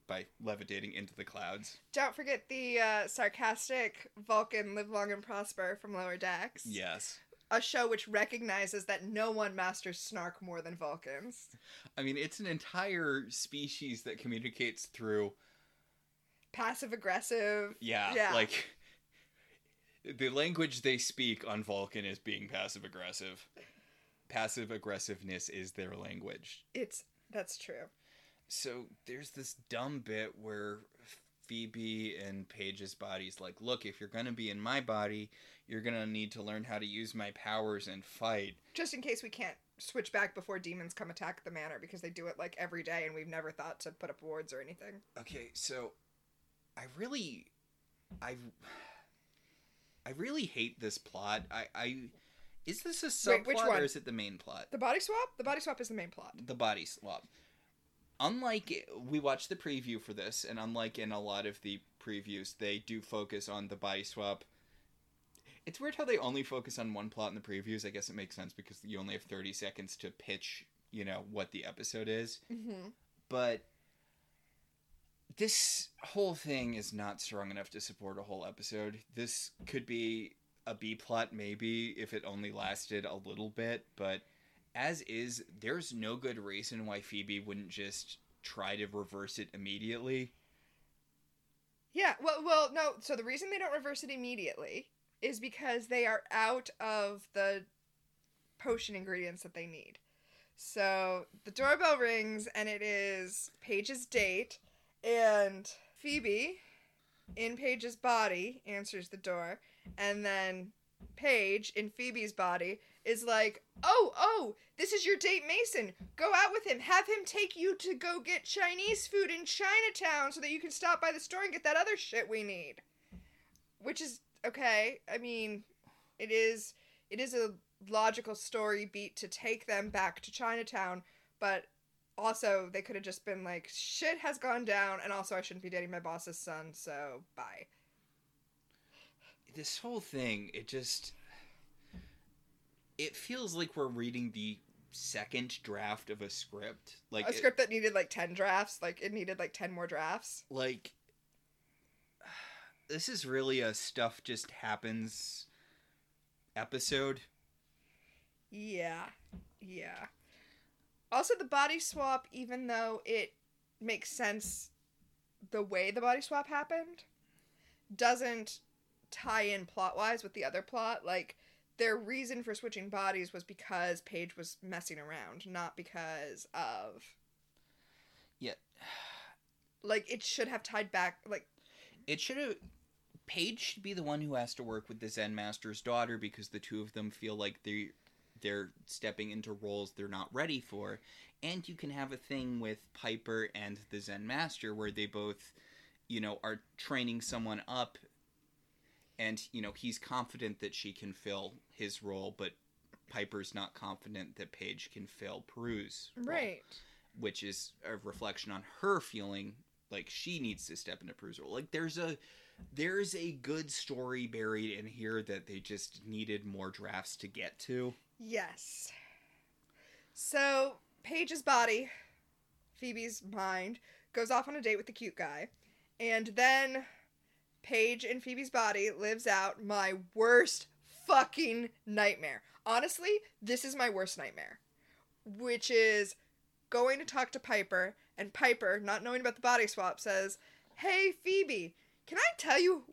by levitating into the clouds. Don't forget the uh, sarcastic Vulcan "Live Long and Prosper" from Lower Decks. Yes, a show which recognizes that no one masters snark more than Vulcans. I mean it's an entire species that communicates through. Passive aggressive. Yeah, Yeah. like. The language they speak on Vulcan is being passive aggressive. Passive aggressiveness is their language. It's that's true. So there's this dumb bit where Phoebe and Paige's body's like, look, if you're gonna be in my body, you're gonna need to learn how to use my powers and fight. Just in case we can't switch back before demons come attack the manor because they do it like every day and we've never thought to put up wards or anything. Okay, so I really, I, I really hate this plot. I, I, is this a subplot Wait, which one? or is it the main plot? The body swap? The body swap is the main plot. the body swap. Unlike we watched the preview for this, and unlike in a lot of the previews, they do focus on the body swap. It's weird how they only focus on one plot in the previews. I guess it makes sense because you only have thirty seconds to pitch, you know, what the episode is. Mm-hmm. But this whole thing is not strong enough to support a whole episode. This could be a B plot, maybe, if it only lasted a little bit, but as is, there's no good reason why Phoebe wouldn't just try to reverse it immediately. Yeah, well, well, no. So the reason they don't reverse it immediately is because they are out of the potion ingredients that they need. So the doorbell rings and it is Paige's date, and Phoebe, in Paige's body, answers the door, and then Paige, in Phoebe's body, is like, "Oh, oh, this is your date, Mason. Go out with him. Have him take you to go get Chinese food in Chinatown, so that you can stop by the store and get that other shit we need." Which is okay. I mean, it is it is a logical story beat to take them back to Chinatown, but also they could have just been like, "Shit has gone down, and also I shouldn't be dating my boss's son, so bye." This whole thing, it just. It feels like we're reading the second draft of a script. Like a it- script that needed like 10 drafts like it needed like 10 more drafts? Like this is really a stuff just happens episode. Yeah. Yeah. Also the body swap even though it makes sense the way the body swap happened doesn't tie in plot wise with the other plot. Like their reason for switching bodies was because paige was messing around not because of Yeah. like it should have tied back like it should have paige should be the one who has to work with the zen master's daughter because the two of them feel like they they're stepping into roles they're not ready for and you can have a thing with piper and the zen master where they both you know are training someone up and you know he's confident that she can fill his role but piper's not confident that paige can fill Prue's role, right which is a reflection on her feeling like she needs to step into Prue's role. Like there's a there's a good story buried in here that they just needed more drafts to get to. Yes. So Paige's body, Phoebe's mind, goes off on a date with the cute guy, and then Paige in Phoebe's body lives out my worst fucking nightmare. Honestly, this is my worst nightmare, which is going to talk to Piper, and Piper, not knowing about the body swap, says, "Hey Phoebe, can I tell you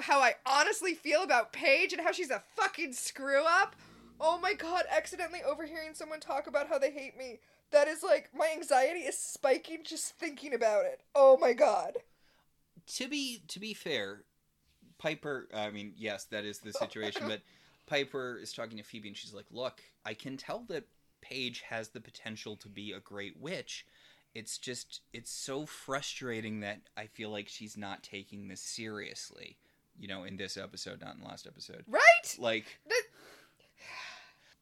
how I honestly feel about Paige and how she's a fucking screw up?" Oh my god, accidentally overhearing someone talk about how they hate me. That is like my anxiety is spiking just thinking about it. Oh my god. To be to be fair, Piper I mean, yes, that is the situation, but Piper is talking to Phoebe and she's like, "Look, I can tell that Paige has the potential to be a great witch. It's just it's so frustrating that I feel like she's not taking this seriously." You know, in this episode, not in the last episode. Right? Like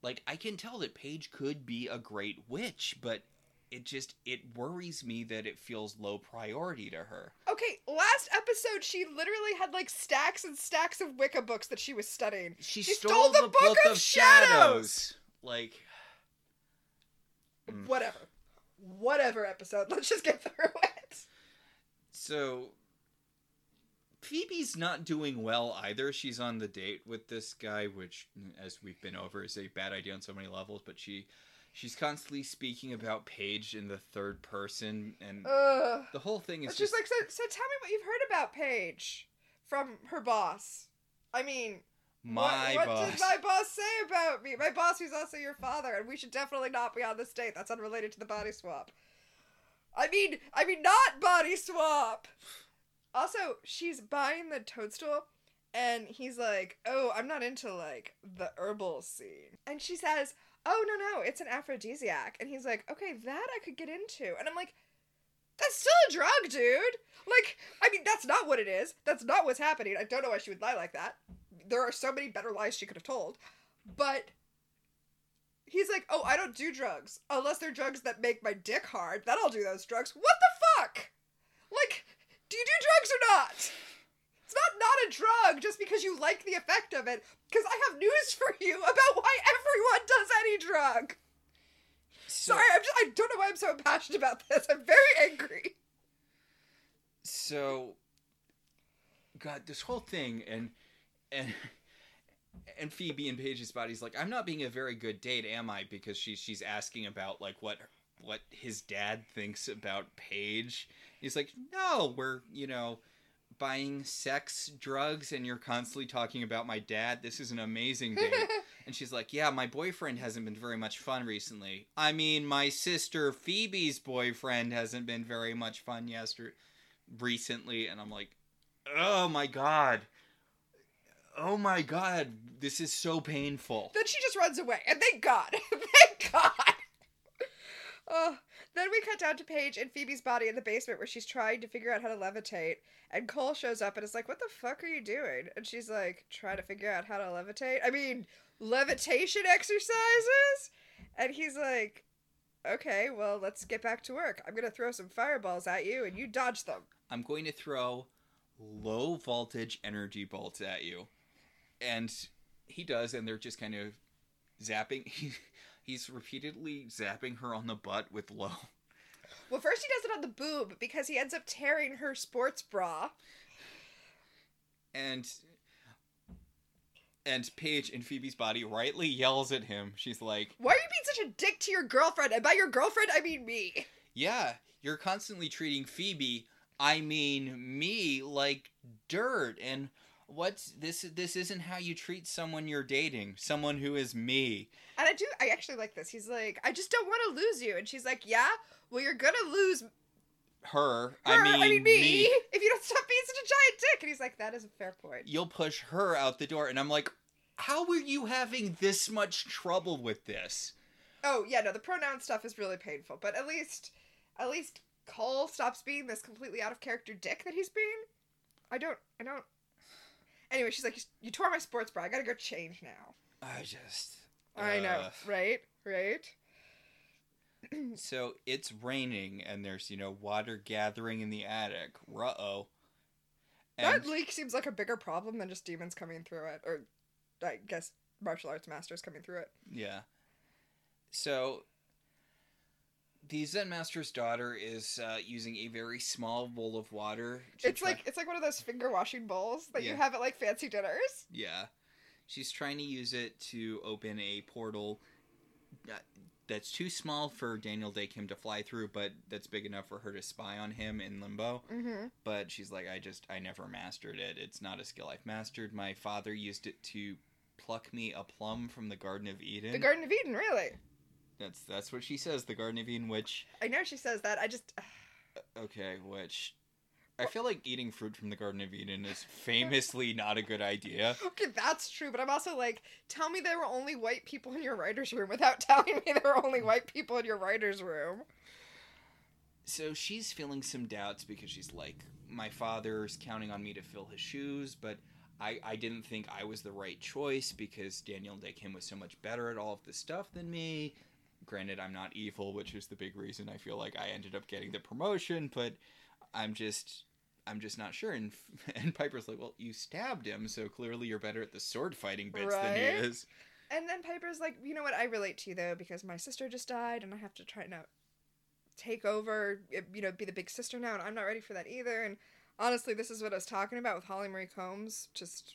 like I can tell that Paige could be a great witch, but it just it worries me that it feels low priority to her. Okay, last episode she literally had like stacks and stacks of Wicca books that she was studying. She, She stole, stole the the, Book book, of of Shadows! shadows. Like Mm. Whatever. Whatever episode. Let's just get through it. so Phoebe's not doing well either. She's on the date with this guy, which as we've been over is a bad idea on so many levels, but she she's constantly speaking about Paige in the third person and Ugh. the whole thing is It's just just like, so, so tell me what you've heard about Paige from her boss. I mean, my what, what boss. did my boss say about me? My boss, who's also your father, and we should definitely not be on this date. That's unrelated to the body swap. I mean, I mean, not body swap. Also, she's buying the toadstool, and he's like, "Oh, I'm not into like the herbal scene," and she says, "Oh no, no, it's an aphrodisiac," and he's like, "Okay, that I could get into," and I'm like. That's still a drug, dude. Like, I mean, that's not what it is. That's not what's happening. I don't know why she would lie like that. There are so many better lies she could have told. But he's like, oh, I don't do drugs. Unless they're drugs that make my dick hard. Then I'll do those drugs. What the fuck? Like, do you do drugs or not? It's not not a drug just because you like the effect of it. Because I have news for you about why everyone does any drug. So- Sorry, I'm just, I don't know why I'm so passionate about this. I'm very angry. so god this whole thing and and and phoebe and paige's body's like i'm not being a very good date am i because she's she's asking about like what what his dad thinks about paige he's like no we're you know buying sex drugs and you're constantly talking about my dad this is an amazing date. And she's like yeah my boyfriend hasn't been very much fun recently. I mean my sister phoebe's boyfriend hasn't been very much fun yesterday recently. And I'm like, "Oh my god. Oh my god, this is so painful." Then she just runs away, and thank God, thank God. Oh, then we cut down to Paige and Phoebe's body in the basement where she's trying to figure out how to levitate. And Cole shows up and is like, "What the fuck are you doing?" And she's like, "Trying to figure out how to levitate. I mean, levitation exercises." And he's like, "Okay, well, let's get back to work. I'm gonna throw some fireballs at you, and you dodge them." I'm going to throw low voltage energy bolts at you. And he does and they're just kind of zapping he's repeatedly zapping her on the butt with low Well, first he does it on the boob because he ends up tearing her sports bra. and and Paige in Phoebe's body rightly yells at him. She's like, Why are you being such a dick to your girlfriend? And by your girlfriend, I mean me. Yeah, you're constantly treating Phoebe, I mean me, like dirt. And what's this? This isn't how you treat someone you're dating. Someone who is me. And I do, I actually like this. He's like, I just don't want to lose you. And she's like, Yeah, well, you're gonna lose her. Her, I I mean, me, if you don't stop being such a giant dick. And he's like, That is a fair point. You'll push her out the door, and I'm like, how are you having this much trouble with this? Oh yeah, no, the pronoun stuff is really painful. But at least, at least Cole stops being this completely out of character dick that he's being. I don't, I don't. Anyway, she's like, You tore my sports bra. I gotta go change now. I just. I know, right? Right? So it's raining, and there's you know water gathering in the attic. Ruh oh. That leak seems like a bigger problem than just demons coming through it, or I guess martial arts masters coming through it. Yeah. So the Zen Master's daughter is uh, using a very small bowl of water. It's try- like it's like one of those finger washing bowls that you have at like fancy dinners. yeah, she's trying to use it to open a portal uh, that's too small for Daniel Dae Kim to fly through, but that's big enough for her to spy on him in limbo. Mm-hmm. But she's like, I just I never mastered it. It's not a skill I've mastered. My father used it to pluck me a plum from the Garden of Eden. The Garden of Eden, really. That's that's what she says. The Garden of Eden, which I know she says that. I just uh, okay, which I feel like eating fruit from the Garden of Eden is famously not a good idea. okay, that's true. But I'm also like, tell me there were only white people in your writers' room without telling me there were only white people in your writers' room. So she's feeling some doubts because she's like, my father's counting on me to fill his shoes, but I, I didn't think I was the right choice because Daniel Dae Kim was so much better at all of this stuff than me. Granted, I'm not evil, which is the big reason I feel like I ended up getting the promotion, but I'm just I'm just not sure. And and Piper's like, well, you stabbed him, so clearly you're better at the sword fighting bits than he is. And then Piper's like, you know what? I relate to you though because my sister just died, and I have to try to take over. eh, You know, be the big sister now, and I'm not ready for that either. And honestly, this is what I was talking about with Holly Marie Combs, just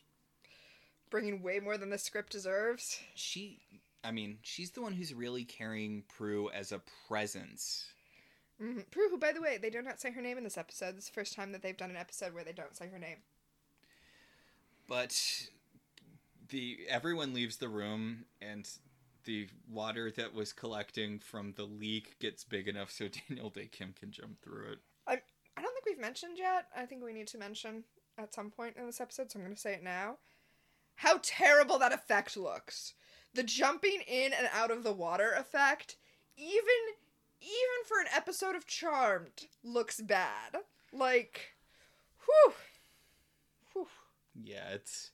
bringing way more than the script deserves. She, I mean, she's the one who's really carrying Prue as a presence. Mm-hmm. Prue, who by the way, they do not say her name in this episode. This is the first time that they've done an episode where they don't say her name. But the everyone leaves the room and the water that was collecting from the leak gets big enough so Daniel Dae Kim can jump through it. I don't think we've mentioned yet. I think we need to mention at some point in this episode, so I'm going to say it now. How terrible that effect looks. The jumping in and out of the water effect, even even for an episode of Charmed, looks bad. Like, whew. Whew. Yeah, it's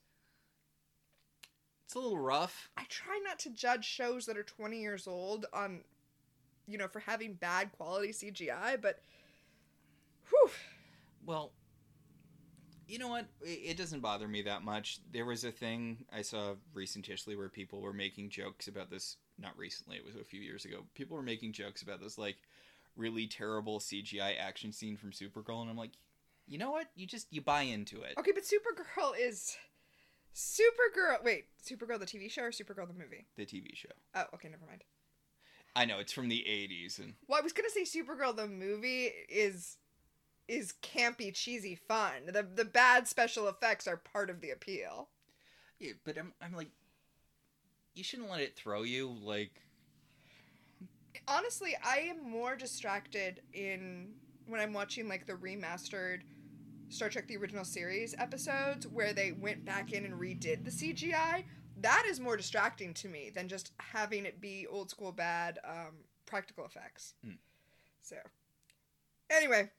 it's a little rough. I try not to judge shows that are 20 years old on, you know, for having bad quality CGI, but, whew. Well, you know what? It, doesn't bother me that much. There was a thing I saw recently where people were making jokes about this. Not recently, it was a few years ago. People were making jokes about this like really terrible CGI action scene from Supergirl, and I'm like, you know what? You just you buy into it. Okay, but Supergirl is Supergirl. Wait, Supergirl the TV show or Supergirl the movie? The TV show. Oh, okay, never mind. I know it's from the '80s, and Well, I was gonna say Supergirl the movie is is campy, cheesy fun. The the bad special effects are part of the appeal. yeah, but I'm I'm like, you shouldn't let it throw you. Like, Honestly, I am more distracted in when I'm watching like the remastered Star Trek the original series episodes where they went back in and redid the CGI. That is more distracting to me than just having it be old school bad um, practical effects. Hmm. So, anyway,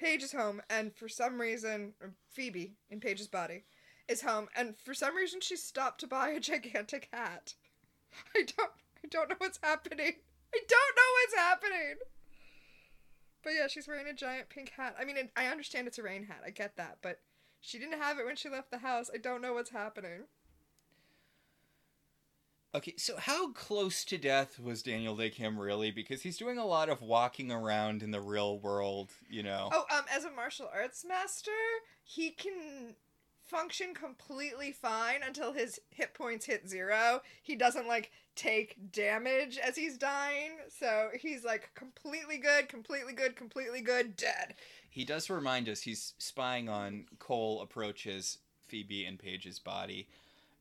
Paige is home, and for some reason, Phoebe in Paige's body is home, and for some reason she stopped to buy a gigantic hat. I don't, I don't know what's happening. I don't know what's happening. But yeah, she's wearing a giant pink hat. I mean, I understand it's a rain hat. I get that, but she didn't have it when she left the house. I don't know what's happening. Okay, so how close to death was Daniel Dae Kim really? Because he's doing a lot of walking around in the real world, you know. Oh, um, as a martial arts master, he can function completely fine until his hit points hit zero. He doesn't like take damage as he's dying, so he's like completely good, completely good, completely good, dead. He does remind us he's spying on Cole approaches Phoebe and Paige's body,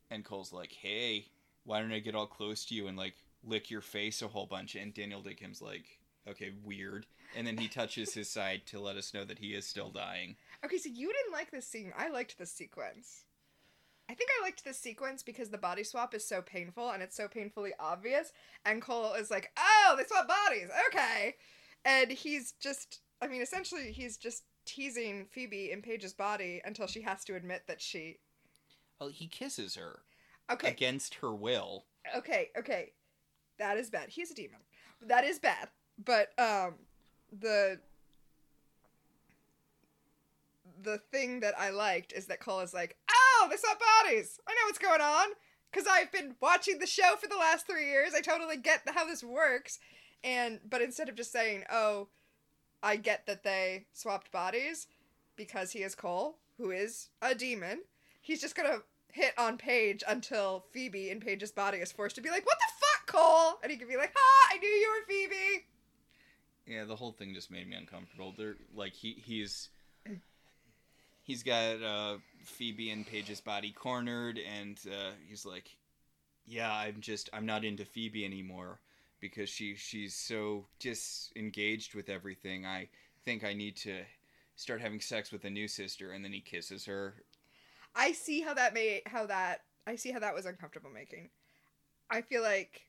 and Cole's like, "Hey, why don't I get all close to you and like lick your face a whole bunch?" And Daniel Dae Kim's like, "Okay, weird." And then he touches his side to let us know that he is still dying. Okay, so you didn't like this scene. I liked this sequence. I think I liked this sequence because the body swap is so painful and it's so painfully obvious. And Cole is like, oh, they swap bodies. Okay. And he's just, I mean, essentially, he's just teasing Phoebe in Paige's body until she has to admit that she. Well, he kisses her Okay, against her will. okay, okay. That is bad. He's a demon. That is bad. But, um, the. The thing that I liked is that Cole is like, oh, they swap bodies. I know what's going on. Because I've been watching the show for the last three years. I totally get how this works. And, but instead of just saying, oh, I get that they swapped bodies because he is Cole, who is a demon, he's just gonna hit on Paige until Phoebe in Paige's body is forced to be like, what the fuck, Cole? And he can be like, ha, I knew you were Phoebe. Yeah, the whole thing just made me uncomfortable. They're like he he's he's got uh, Phoebe and Paige's body cornered, and uh, he's like, "Yeah, I'm just I'm not into Phoebe anymore because she she's so disengaged with everything. I think I need to start having sex with a new sister." And then he kisses her. I see how that made how that I see how that was uncomfortable making. I feel like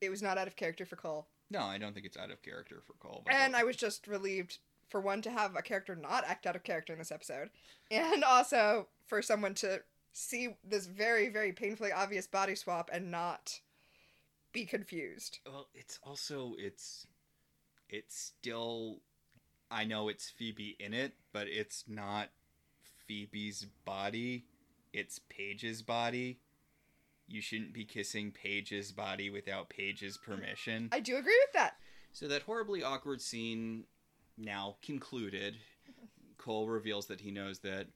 it was not out of character for Cole. No, I don't think it's out of character for Cole. And I was just relieved for one to have a character not act out of character in this episode, and also for someone to see this very, very painfully obvious body swap and not be confused. Well, it's also it's it's still I know it's Phoebe in it, but it's not Phoebe's body. It's Paige's body. You shouldn't be kissing Paige's body without Paige's permission. I do agree with that. So that horribly awkward scene now concluded. Cole reveals that he knows that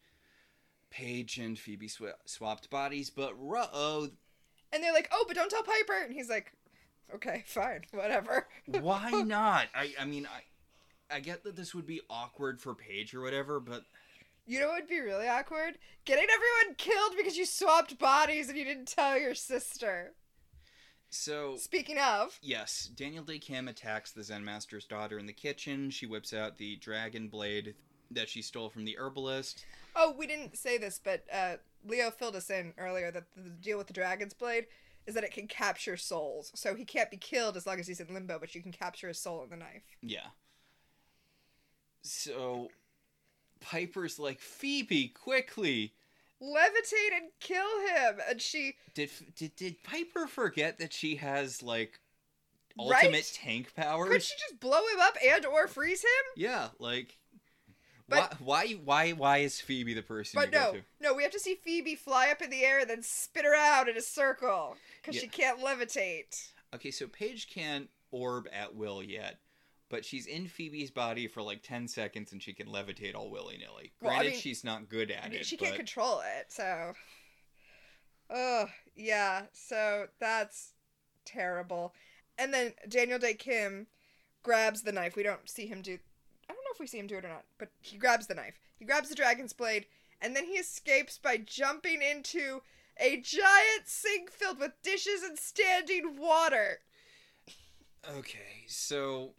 Paige and Phoebe sw- swapped bodies, but ruh-oh, And they're like, "Oh, but don't tell Piper." And he's like, "Okay, fine, whatever." why not? I I mean I I get that this would be awkward for Paige or whatever, but You know what would be really awkward? Getting everyone killed because you swapped bodies and you didn't tell your sister. so Speaking of, yes, Daniel Dae Kim attacks the Zen Master's daughter in the kitchen. She whips out the dragon blade that she stole from the herbalist. oh, we didn't say this, but uh, Leo filled us in earlier that the deal with the dragon's blade is that it can capture souls. So he can't be killed as long as he's in limbo, but you can capture his soul in the knife. Yeah. So Piper's like, Phoebe, quickly. Levitate and kill him, and she Did did did Piper forget that she has like Right? ultimate tank powers? could she just blow him up and or freeze him? Yeah, like But- why, why why why is Phoebe the person But no, to? no, we have to see Phoebe fly up in the air and then spit her out in a circle because Yeah. she can't levitate. Okay, so Paige can't orb at will yet, but she's in Phoebe's body for like 10 seconds and she can levitate all willy-nilly. Well, I Granted, mean- she's not good at I mean, it, she but can't control it, so. Oh, yeah. So that's terrible. And then Daniel Dae Kim grabs the knife. We don't see him do. I don't know if we see him do it or not, but he grabs the knife. He grabs the dragon's blade, and then he escapes by jumping into a giant sink filled with dishes and standing water. Okay, so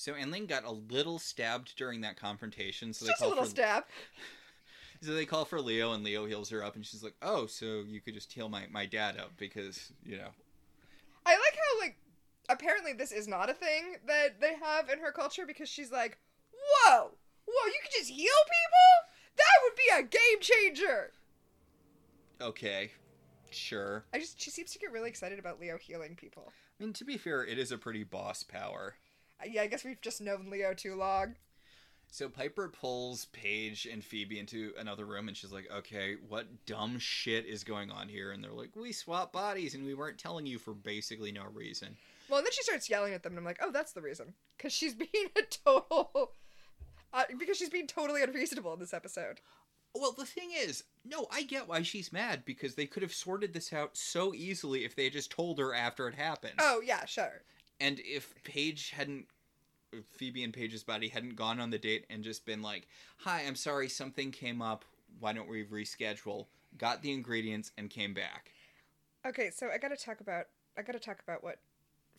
so Enling got a little stabbed during that confrontation, so they Just a little for stab. so they call for Leo and Leo heals her up and she's like, "Oh, so you could just heal my my dad up because, you know, I like how like apparently this is not a thing that they have in her culture because she's like, whoa, whoa, you can just heal people? That would be a game changer. okay, sure." I just she seems to get really excited about Leo healing people. I mean, to be fair, it is a pretty boss power. Yeah, I guess we've just known Leo too long. So Piper pulls Paige and Phoebe into another room and she's like, okay, what dumb shit is going on here? And they're like, we swapped bodies and we weren't telling you for basically no reason. Well, and then she starts yelling at them, and I'm like, oh, that's the reason. Because she's being a total. Uh, because she's being totally unreasonable in this episode. Well, the thing is, no, I get why she's mad because they could have sorted this out so easily if they had just told her after it happened. Oh, yeah, sure. And if Paige hadn't. Phoebe and Paige's body hadn't gone on the date and just been like, "Hi, I'm sorry, something came up. Why don't we reschedule?" Got the ingredients and came back. Okay, so I gotta talk about I gotta talk about what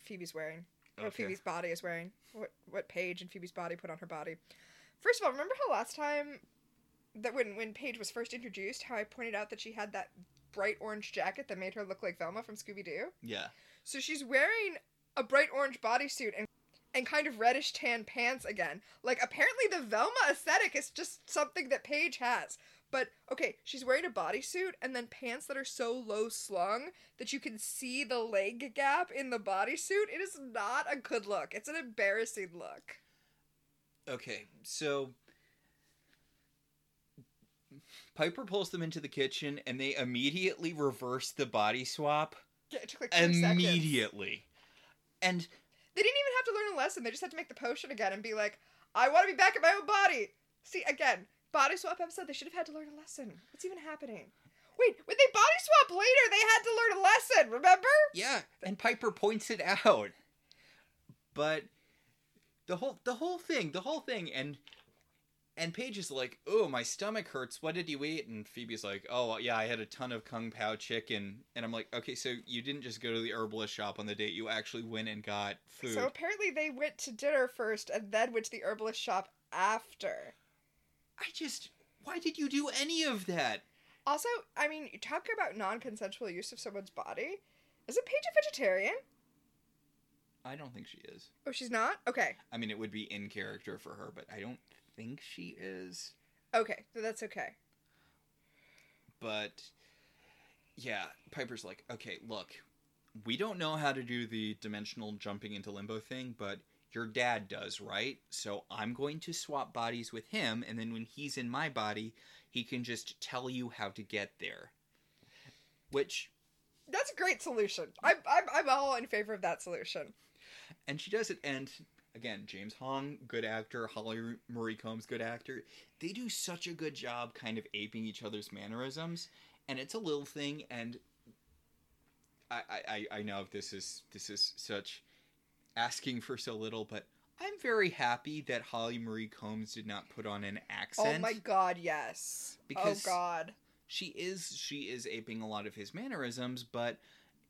Phoebe's wearing. What Okay. Phoebe's body is wearing. What what Paige and Phoebe's body put on her body. First of all, remember how last time that when when Paige was first introduced, how I pointed out that she had that bright orange jacket that made her look like Velma from Scooby Doo? Yeah. So she's wearing a bright orange bodysuit and and kind of reddish tan pants again. Like apparently the Velma aesthetic is just something that Paige has. But okay, she's wearing a bodysuit and then pants that are so low slung that you can see the leg gap in the bodysuit. It is not a good look. It's an embarrassing look. Okay, so Piper pulls them into the kitchen and they immediately reverse the body swap. Yeah, it took like two seconds. And They didn't even have to learn a lesson. They just had to make the potion again and be like, I want to be back in my own body. See, again, body swap episode, they should have had to learn a lesson. What's even happening? Wait, when they body swap later, they had to learn a lesson, remember? yeah, and Piper points it out. But the whole the whole thing, the whole thing and and Paige is like, "Oh, my stomach hurts. What did you eat?" And Phoebe's like, "Oh, yeah, I had a ton of kung pao chicken." And I'm like, "Okay, so you didn't just go to the herbalist shop on the date. You actually went and got food." So apparently they went to dinner first and then went to the herbalist shop after. I just why did you do any of that? Also, I mean, you talk about non consensual use of someone's body. Isn't Paige a vegetarian? I don't think she is. Oh, she's not? Okay. I mean, it would be in character for her, but I don't think she is. Okay, so that's okay. But yeah, Piper's like, okay, look, we don't know how to do the dimensional jumping into limbo thing, but your dad does, right? So I'm going to swap bodies with him, and then when he's in my body, he can just tell you how to get there. Which, That's a great solution. I'm, I'm, I'm all in favor of that solution. and she does it, and again, James Hong, good actor, Holly Marie Combs, good actor. They do such a good job kind of aping each other's mannerisms, and it's a little thing, and I, I, I- know this is this is such asking for so little, but I'm very happy that Holly Marie Combs did not put on an oh accent. Oh my god, yes. Oh because- oh god. she is she is aping a lot of his mannerisms, but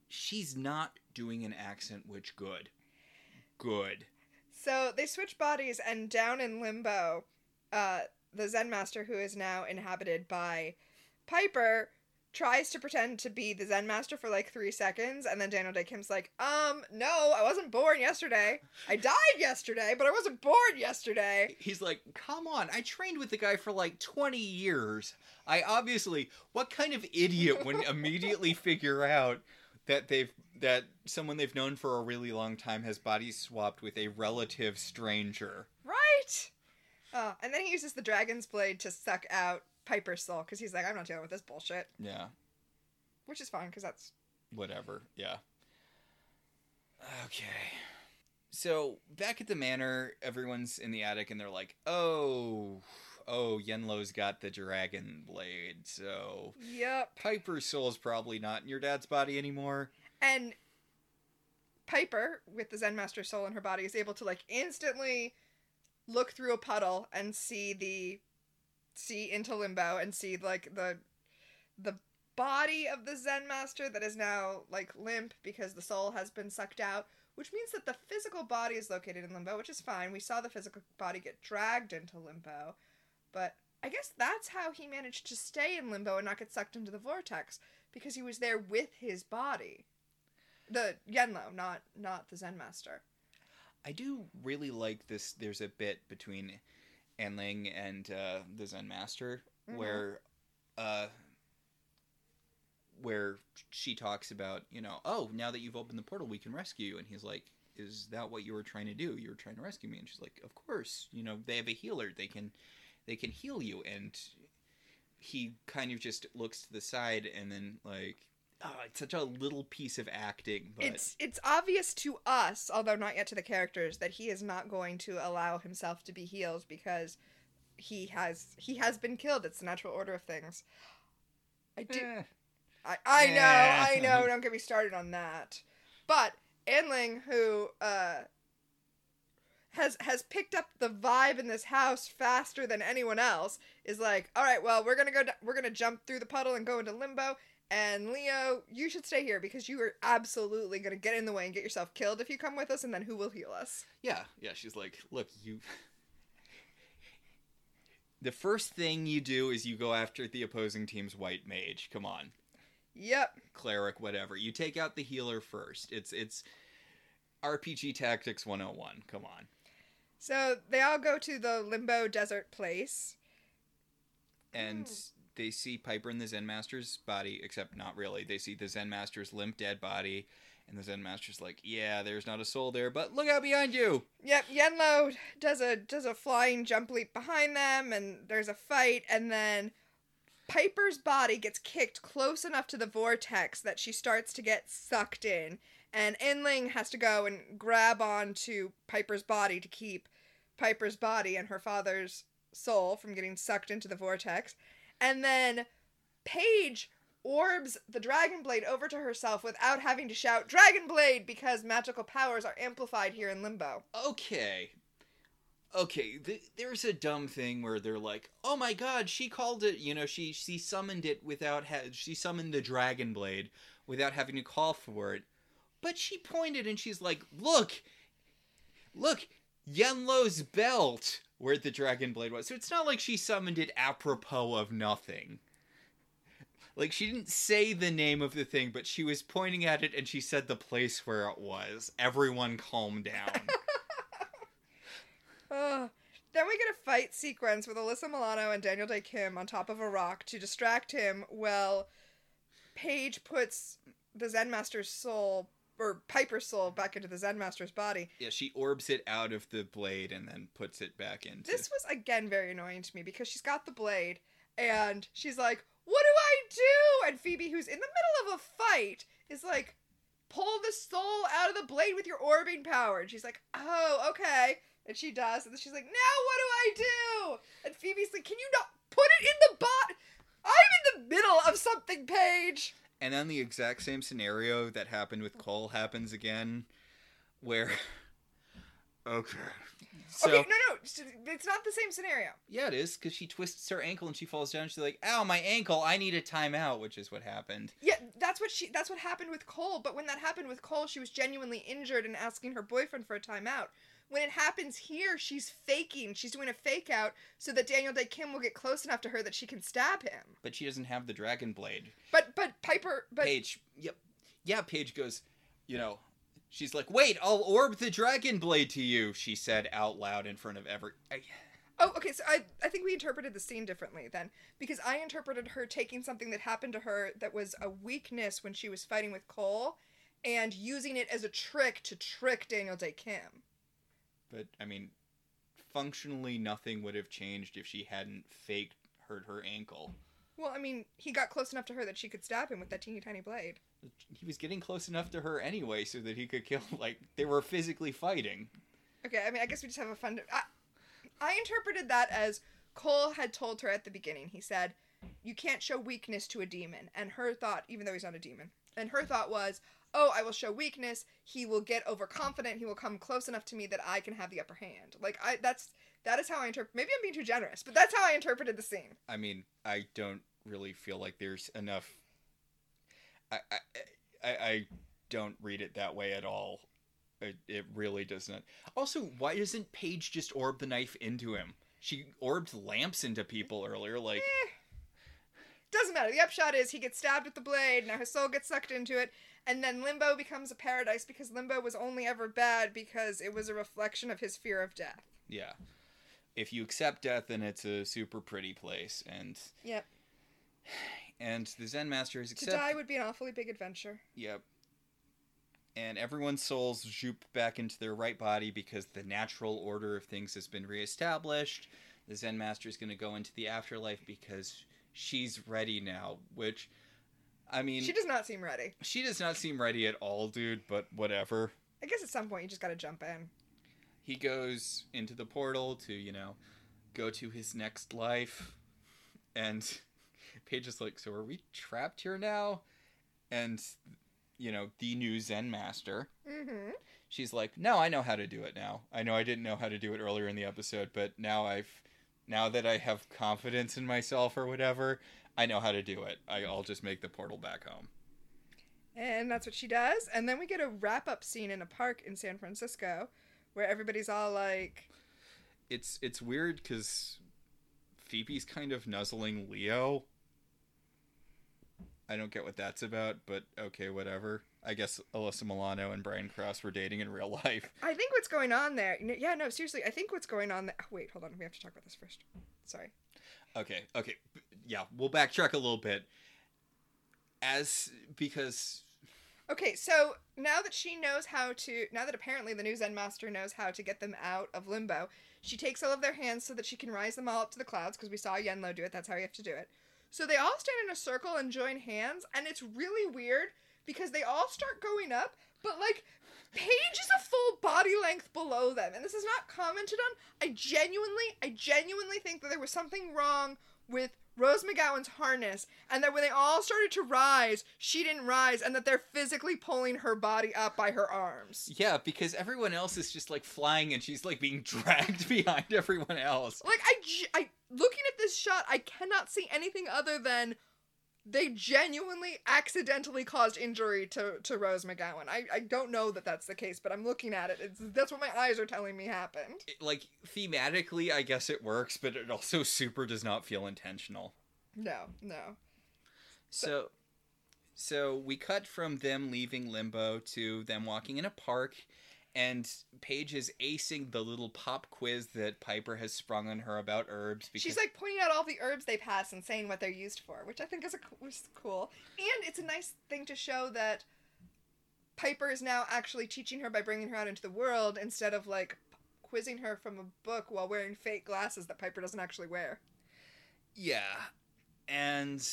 she's not doing an accent which good. Good. So they switch bodies, and down in limbo, uh, the Zen master, who is now inhabited by Piper, tries to pretend to be the Zen master for like three seconds, and then Daniel Dae Kim's like, "Um, no, I wasn't born yesterday. I died yesterday, but I wasn't born yesterday." He's like, "Come on, I trained with the guy for like 20 years. I obviously, what kind of idiot would immediately figure out that they've that someone they've known for a really long time has body swapped with a relative stranger?" Right. Uh, and then he uses the dragon's blade to suck out Piper's soul because he's like, "I'm not dealing with this bullshit," Yeah. which is fine because that's whatever. Yeah. Okay. So back at the manor, everyone's in the attic and they're like, "Oh, oh, Yenlo's got the dragon blade, so yep. Piper's soul's probably not in your dad's body anymore." And Piper, with the Zen Master soul in her body, is able to like instantly look through a puddle and see the see into limbo and see like the the body of the Zen Master that is now like limp because the soul has been sucked out, which means that the physical body is located in limbo, which is fine. We saw the physical body get dragged into limbo, but I guess that's how he managed to stay in limbo and not get sucked into the vortex because he was there with his body. The Yenlo, not not the Zen master. I do really like this. There's a bit between Anling and uh, the Zen Master Mhm. where, uh, where she talks about, you know, oh, now that you've opened the portal, we can rescue you. And he's like, is that what you were trying to do? You were trying to rescue me. And she's like, of course. You know, they have a healer. They can, they can heal you. And he kind of just looks to the side and then like, oh, it's such a little piece of acting, but It's it's obvious to us, although not yet to the characters, that he is not going to allow himself to be healed because he has he has been killed. It's the natural order of things. I do. Eh. I, I know, Eh. I know. Don't get me started on that. But Anling, who uh, has has picked up the vibe in this house faster than anyone else, is like, all right, well, we're gonna go, d- we're gonna jump through the puddle and go into limbo. And Leo, you should stay here because you are absolutely gonna get in the way and get yourself killed if you come with us. And then who will heal us? Yeah, yeah. She's like, look, you. the first thing you do is you go after the opposing team's white mage. Come on, Yep. cleric, whatever. You take out the healer first. It's it's RPG tactics 101. Come on. So they all go to the limbo desert place. And Oh. They see Piper in the Zen Master's body, except not really. They see the Zen Master's limp dead body, and the Zen Master's like, "Yeah, there's not a soul there, but look out behind you." Yep, Yenlo does a does a flying jump leap behind them, and there's a fight, and then Piper's body gets kicked close enough to the vortex that she starts to get sucked in, and Inling has to go and grab onto Piper's body to keep Piper's body and her father's soul from getting sucked into the vortex, and then Paige orbs the dragon blade over to herself without having to shout dragon blade! because magical powers are amplified here in limbo. Okay. Okay th- there's a dumb thing where they're like oh my god she called it you know she she summoned it without ha- she summoned the dragon blade without having to call for it. But she pointed and she's like look look yenlo's belt where the dragon blade was. So it's not like she summoned it apropos of nothing. Like she didn't say the name of the thing but she was pointing at it and she said the place where it was. Everyone calm down. Ugh. Then we get a fight sequence with Alyssa Milano and Daniel Dae Kim on top of a rock to distract him while Paige puts the Zen Master's soul or Piper's soul back into the Zen Master's body. Yeah, she orbs it out of the blade and then puts it back into. This was again very annoying to me because she's got the blade and she's like, "What do I do?" And Phoebe, who's in the middle of a fight, is like, "Pull the soul out of the blade with your orbing power." And she's like, "Oh, okay." And she does, and then she's like, "Now what do I do?" And Phoebe's like, "Can you not put it in the bot? I'm in the middle of something, Paige." And then the exact same scenario that happened with Cole happens again, where. Okay. So, okay, no, no, it's not the same scenario. Yeah, it is because she twists her ankle and she falls down. She's like, "Ow, my ankle! I need a timeout," which is what happened. Yeah, that's what she. That's what happened with Cole. But when that happened with Cole, she was genuinely injured and asking her boyfriend for a timeout. When it happens here, she's faking. She's doing a fake out so that Daniel Dae Kim will get close enough to her that she can stab him. But she doesn't have the dragon blade. But but Piper. But Paige. Yep. Yeah, Paige goes. You know, She's like, "Wait, I'll orb the dragon blade to you," she said out loud in front of every. I... Oh, okay. So I I think we interpreted the scene differently then because I interpreted her taking something that happened to her that was a weakness when she was fighting with Cole, and using it as a trick to trick Daniel Dae Kim. But I mean, functionally, nothing would have changed if she hadn't faked hurt her ankle. Well, I mean, he got close enough to her that she could stab him with that teeny tiny blade. He was getting close enough to her anyway so that he could kill like they were physically fighting. Okay i mean i guess we just have a fun I, I interpreted that as cole had told her at the beginning. He said you can't show weakness to a demon. And her thought even though he's not a demon and her thought was oh i will show weakness he will get overconfident he will come close enough to me that i can have the upper hand like i that's that is how i interpret maybe i'm being too generous but that's how i interpreted the scene i mean i don't really feel like there's enough I, I, I don't read it that way at all. It, it really doesn't. Also, why doesn't Paige just orb the knife into him? She orbed lamps into people earlier. Like, eh. doesn't matter. The upshot is he gets stabbed with the blade. Now his soul gets sucked into it, and then Limbo becomes a paradise because Limbo was only ever bad because it was a reflection of his fear of death. Yeah. If you accept death, then it's a super pretty place, and yep and the Zen Master is accept- to die would be an awfully big adventure. Yep. And everyone's souls zoop back into their right body because the natural order of things has been reestablished. The Zen Master is going to go into the afterlife because she's ready now, which I mean, she does not seem ready. She does not seem ready at all, dude, but whatever. I guess at some point you just got to jump in. He goes into the portal to, you know, go to his next life and Paige is like, so are we trapped here now? And you know, the new Zen master. Mm-hmm. She's like, no, I know how to do it now. I know I didn't know how to do it earlier in the episode, but now I've, now that I have confidence in myself or whatever, I know how to do it. I, I'll just make the portal back home. And that's what she does. And then we get a wrap up scene in a park in San Francisco where everybody's all like. It's it's weird because Phoebe's kind of nuzzling Leo I don't get what that's about, but okay, whatever. I guess Alyssa Milano and Brian Krause were dating in real life. I think what's going on there. Yeah, no, seriously, I think what's going on there. Oh, wait, hold on. We have to talk about this first. Sorry. Okay, okay. Yeah, we'll backtrack a little bit. As because. Okay, so now that she knows how to. Now that apparently the new Zen Master knows how to get them out of limbo, she takes all of their hands so that she can rise them all up to the clouds because we saw Yenlo do it. That's how you have to do it. So they all stand in a circle and join hands, and it's really weird because they all start going up, but like Paige is a full body length below them, and this is not commented on. I genuinely, I genuinely think that there was something wrong with Rose McGowan's harness, and that when they all started to rise, she didn't rise, and that they're physically pulling her body up by her arms. Yeah, because everyone else is just like flying, and she's like being dragged behind everyone else. Like I, I looking at this shot, I cannot see anything other than they genuinely accidentally caused injury to, to Rose McGowan. I, I don't know that that's the case, but I'm looking at it. It's, that's what my eyes are telling me happened. It, like, thematically, I guess it works, but it also super does not feel intentional. No, no. So, so we cut from them leaving Limbo to them walking in a park, and Paige is acing the little pop quiz that Piper has sprung on her about herbs. Because She's like pointing out all the herbs they pass and saying what they're used for, which I think is a was cool. And it's a nice thing to show that Piper is now actually teaching her by bringing her out into the world instead of like quizzing her from a book while wearing fake glasses that Piper doesn't actually wear. yeah, and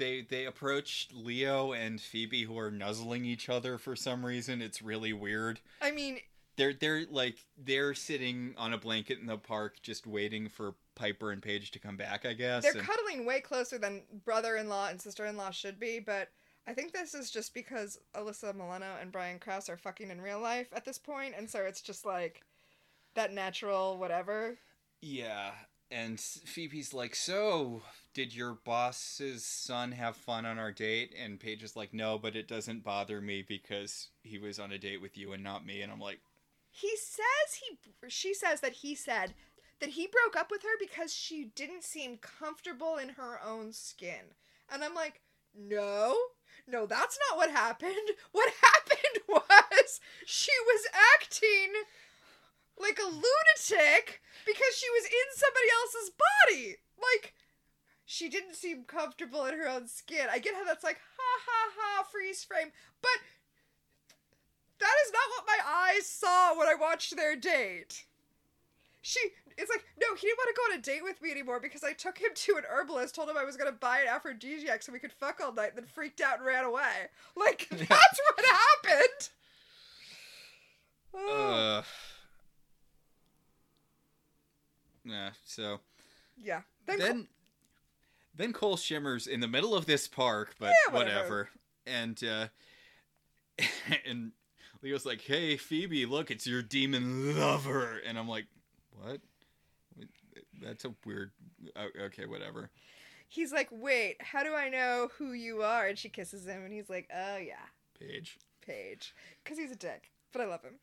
they they approach Leo and Phoebe who are nuzzling each other for some reason. It's really weird. I mean, They're they're like they're sitting on a blanket in the park just waiting for Piper and Paige to come back. I guess. they're and- cuddling way closer than brother-in-law and sister-in-law should be, but I think this is just because Alyssa Milano and Brian Krause are fucking in real life at this point, and so it's just like that natural whatever. Yeah, and Phoebe's like, "So, did your boss's son have fun on our date?" And Paige is like, "No, but it doesn't bother me because he was on a date with you and not me." And I'm like, He says he she says that he said that he broke up with her because she didn't seem comfortable in her own skin. And I'm like, "No. No, that's not what happened. What happened was she was acting like a lunatic because she was in somebody else's body. Like she didn't seem comfortable in her own skin. I get how that's like ha ha ha freeze frame, but that is not what my eyes saw when I watched their date. She it's like, no, he didn't want to go on a date with me anymore because I took him to an herbalist, told him I was gonna buy an aphrodisiac so we could fuck all night, then freaked out and ran away. Like, that's what happened. Oh. "Uh." Yeah. So yeah. Then, then, then Cole shimmers in the middle of this park, but Yeah, whatever. whatever. And uh, and Leo's like, "Hey, Phoebe, look, it's your demon lover," and I'm like, "What? That's a weird. Okay, whatever." he's like, wait, how do I know who you are? And she kisses him, and he's like, oh yeah, Paige. Paige, because he's a dick, but I love him.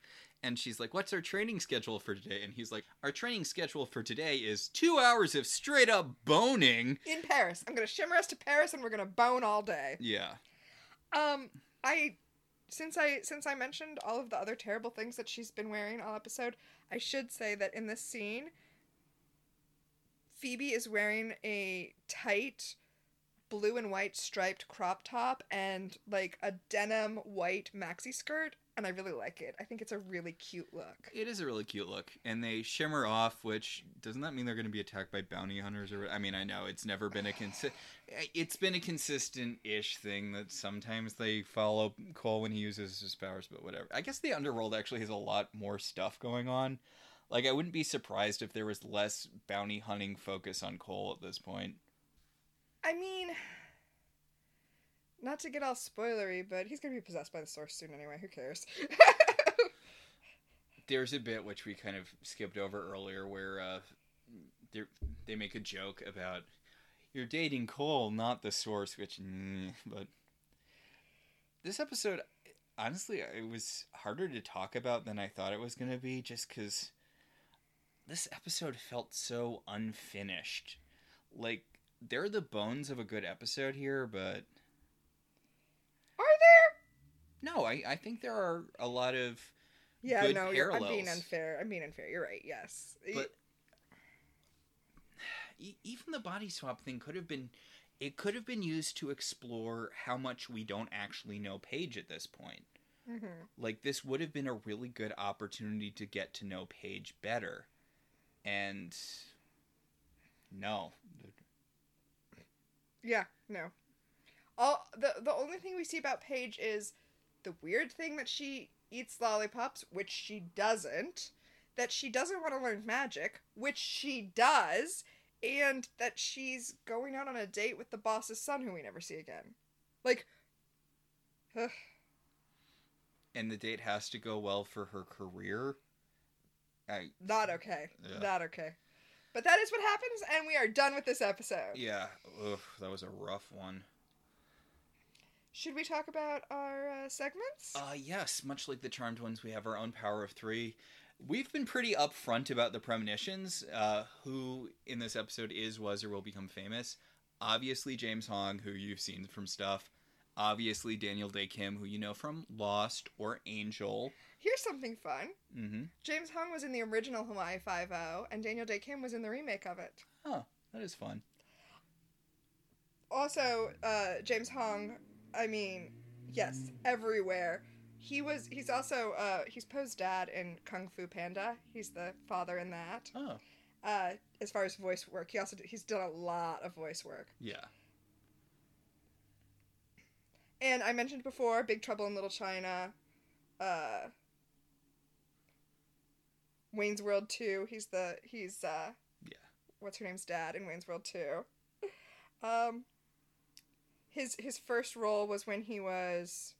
And she's like, What's our training schedule for today? And he's like, Our training schedule for today is two hours of straight up boning. In Paris, I'm gonna shimmer us to Paris, and we're gonna bone all day. Yeah. Um, I since I since I mentioned all of the other terrible things that she's been wearing all episode, I should say that in this scene, Phoebe is wearing a tight blue and white striped crop top and like a denim white maxi skirt, and I really like it. I think it's a really cute look. It is a really cute look. And they shimmer off, which doesn't that mean they're going to be attacked by bounty hunters? Or I mean, I know it's never been a consi- It's been a consistent ish thing that sometimes they follow Cole when he uses his powers, but whatever. I guess the underworld actually has a lot more stuff going on. Like, I wouldn't be surprised if there was less bounty hunting focus on Cole at this point. I mean, not to get all spoilery, but he's gonna be possessed by the source soon anyway. Who cares? there's a bit which we kind of skipped over earlier where uh, they make a joke about you're dating Cole, not the source. Which, mm, but this episode, honestly, it was harder to talk about than I thought it was going to be, just because this episode felt so unfinished. Like they're the bones of a good episode here, but? No, I I think there are a lot of Yeah, good no, you're, I'm being unfair. I'm being unfair. You're right. Yes. but even the body swap thing could have been it could have been used to explore how much we don't actually know Paige at this point. Mhm. Like this would have been a really good opportunity to get to know Paige better. And no. Yeah, no. All the the only thing we see about Paige is the weird thing that she eats lollipops, which she doesn't. That she doesn't want to learn magic, which she does, and that she's going out on a date with the boss's son, who we never see again. Like, ugh. And the date has to go well for her career. I not okay. Yeah. Not okay. But that is what happens, and we are done with this episode. yeah, ugh, that was a rough one. Should we talk about our uh, segments? Uh, yes, much like the Charmed ones, we have our own power of three. We've been pretty upfront about the premonitions. Uh, who in this episode is, was, or will become famous. Obviously, James Hong, who you've seen from stuff. obviously Daniel Dae Kim, who you know from Lost or Angel. Here's something fun. Mm-hmm. James Hong was in the original Hawaii Five O, and Daniel Dae Kim was in the remake of it. Oh, that is fun. Also, uh, James Hong, I mean, yes, everywhere. He was. He's also. Uh, he's Po's dad in Kung Fu Panda. He's the father in that. Oh, Uh, as far as voice work, he also he's done a lot of voice work. yeah. And I mentioned before, Big Trouble in Little China, uh, Wayne's World Two. He's the he's uh, Yeah. what's her name's dad in Wayne's World Two. Um, his his first role was when he was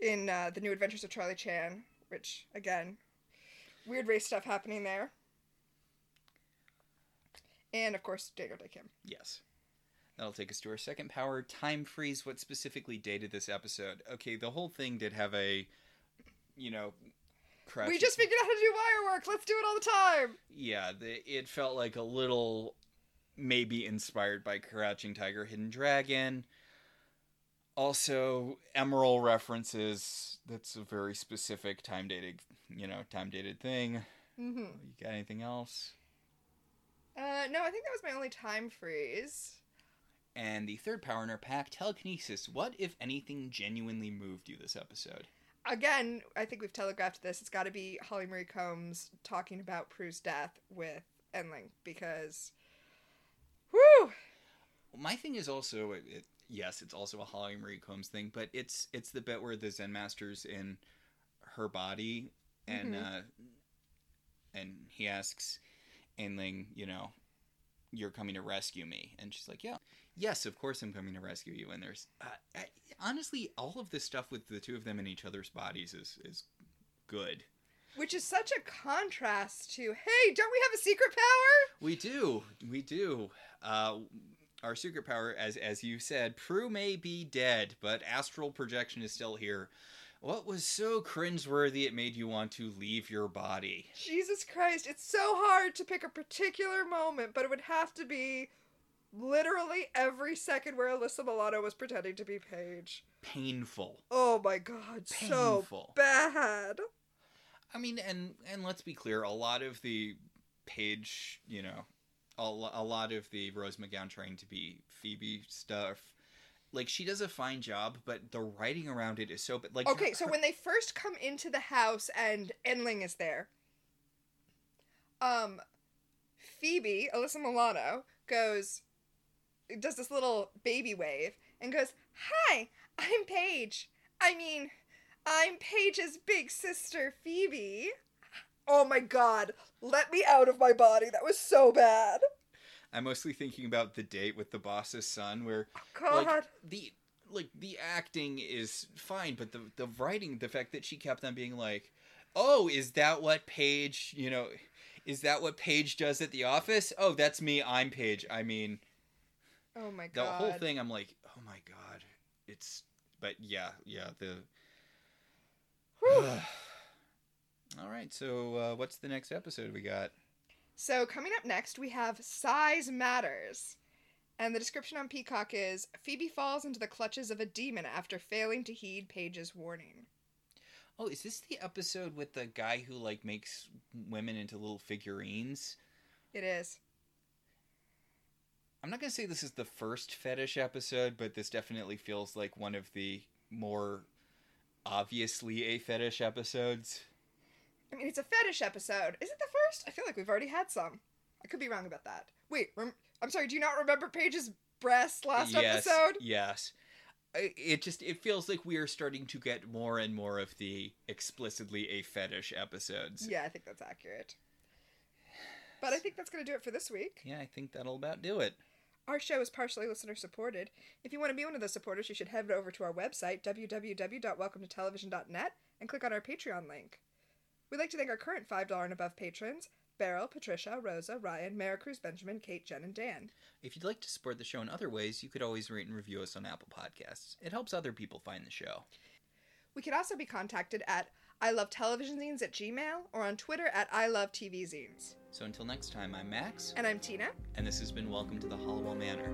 in uh, the New Adventures of Charlie Chan, which again, weird race stuff happening there. And of course, Daniel Dae Kim. Yes. That'll take us to our second power. Time freeze. What specifically dated this episode? Okay, the whole thing did have a, you know, crash. We just figured out how to do wire work. Let's do it all the time. yeah, the, it felt like a little maybe inspired by Crouching Tiger, Hidden Dragon. Also, Emeril references. That's a very specific time dated, you know, time dated thing. Mm-hmm. You got anything else? Uh, no, I think that was my only time freeze. And the third power in our pack, telekinesis. What, if anything, genuinely moved you this episode? Again, I think we've telegraphed this. It's got to be Holly Marie Combs talking about Prue's death with Enling because, whew, My thing is also, it, it, yes, it's also a Holly Marie Combs thing, but it's it's the bit where the Zen master's in her body, and Mhm. uh, and he asks Ainling, you know, you're coming to rescue me, and she's like, yeah, yes, of course I'm coming to rescue you. And there's uh, I, honestly all of this stuff with the two of them in each other's bodies is is good. Which is such a contrast to, hey, don't we have a secret power? We do, we do. Uh, our secret power, as as you said, Prue may be dead, but astral projection is still here. What was so cringeworthy it made you want to leave your body? Jesus Christ, it's so hard to pick a particular moment, but it would have to be literally every second where Alyssa Milano was pretending to be Paige. Painful. Oh my god, so Painful. bad. I mean, and and let's be clear, a lot of the Paige, you know, a, a lot of the Rose McGowan trying to be Phoebe stuff, like she does a fine job, but the writing around it is so but like Okay, so when they first come into the house and Enling is there, um, Phoebe, Alyssa Milano, goes, does this little baby wave and goes, Hi, I'm Paige. I mean, I'm Paige's big sister, Phoebe. Oh my god, let me out of my body. That was so bad. I'm mostly thinking about the date with the boss's son, where oh, God. like the like the acting is fine, but the the writing, the fact that she kept on being like, "Oh, is that what Paige? You know, is that what Paige does at the office? Oh, that's me. I'm Paige. I mean, oh my god, the whole thing. I'm like, oh my god, it's. But yeah, yeah. The. All right, so uh, what's the next episode we got? So, coming up next, we have Size Matters. And the description on Peacock is Phoebe falls into the clutches of a demon after failing to heed Paige's warning. Oh, is this the episode with the guy who like makes women into little figurines? It is. I'm not gonna say this is the first fetish episode, but this definitely feels like one of the more obviously a fetish episodes. I mean, it's a fetish episode. Is it the first? I feel like we've already had some. I could be wrong about that. Wait, rem- I'm sorry, do you not remember Paige's breast last yes, episode? Yes. It just it feels like we are starting to get more and more of the explicitly a fetish episodes. Yeah, I think that's accurate. But I think that's going to do it for this week. Yeah, I think that'll about do it. Our show is partially listener supported. If you want to be one of the supporters, you should head over to our website, www.welcometotelevision.net, and click on our Patreon link. We'd like to thank our current $5 and above patrons Beryl, Patricia, Rosa, Ryan, Maricruz, Benjamin, Kate, Jen, and Dan. If you'd like to support the show in other ways, you could always rate and review us on Apple Podcasts. It helps other people find the show. We can also be contacted at I love television zines at Gmail or on Twitter at I love TV zines. So until next time, I'm Max, And I'm Tina. and this has been Welcome to the Halliwell Manor.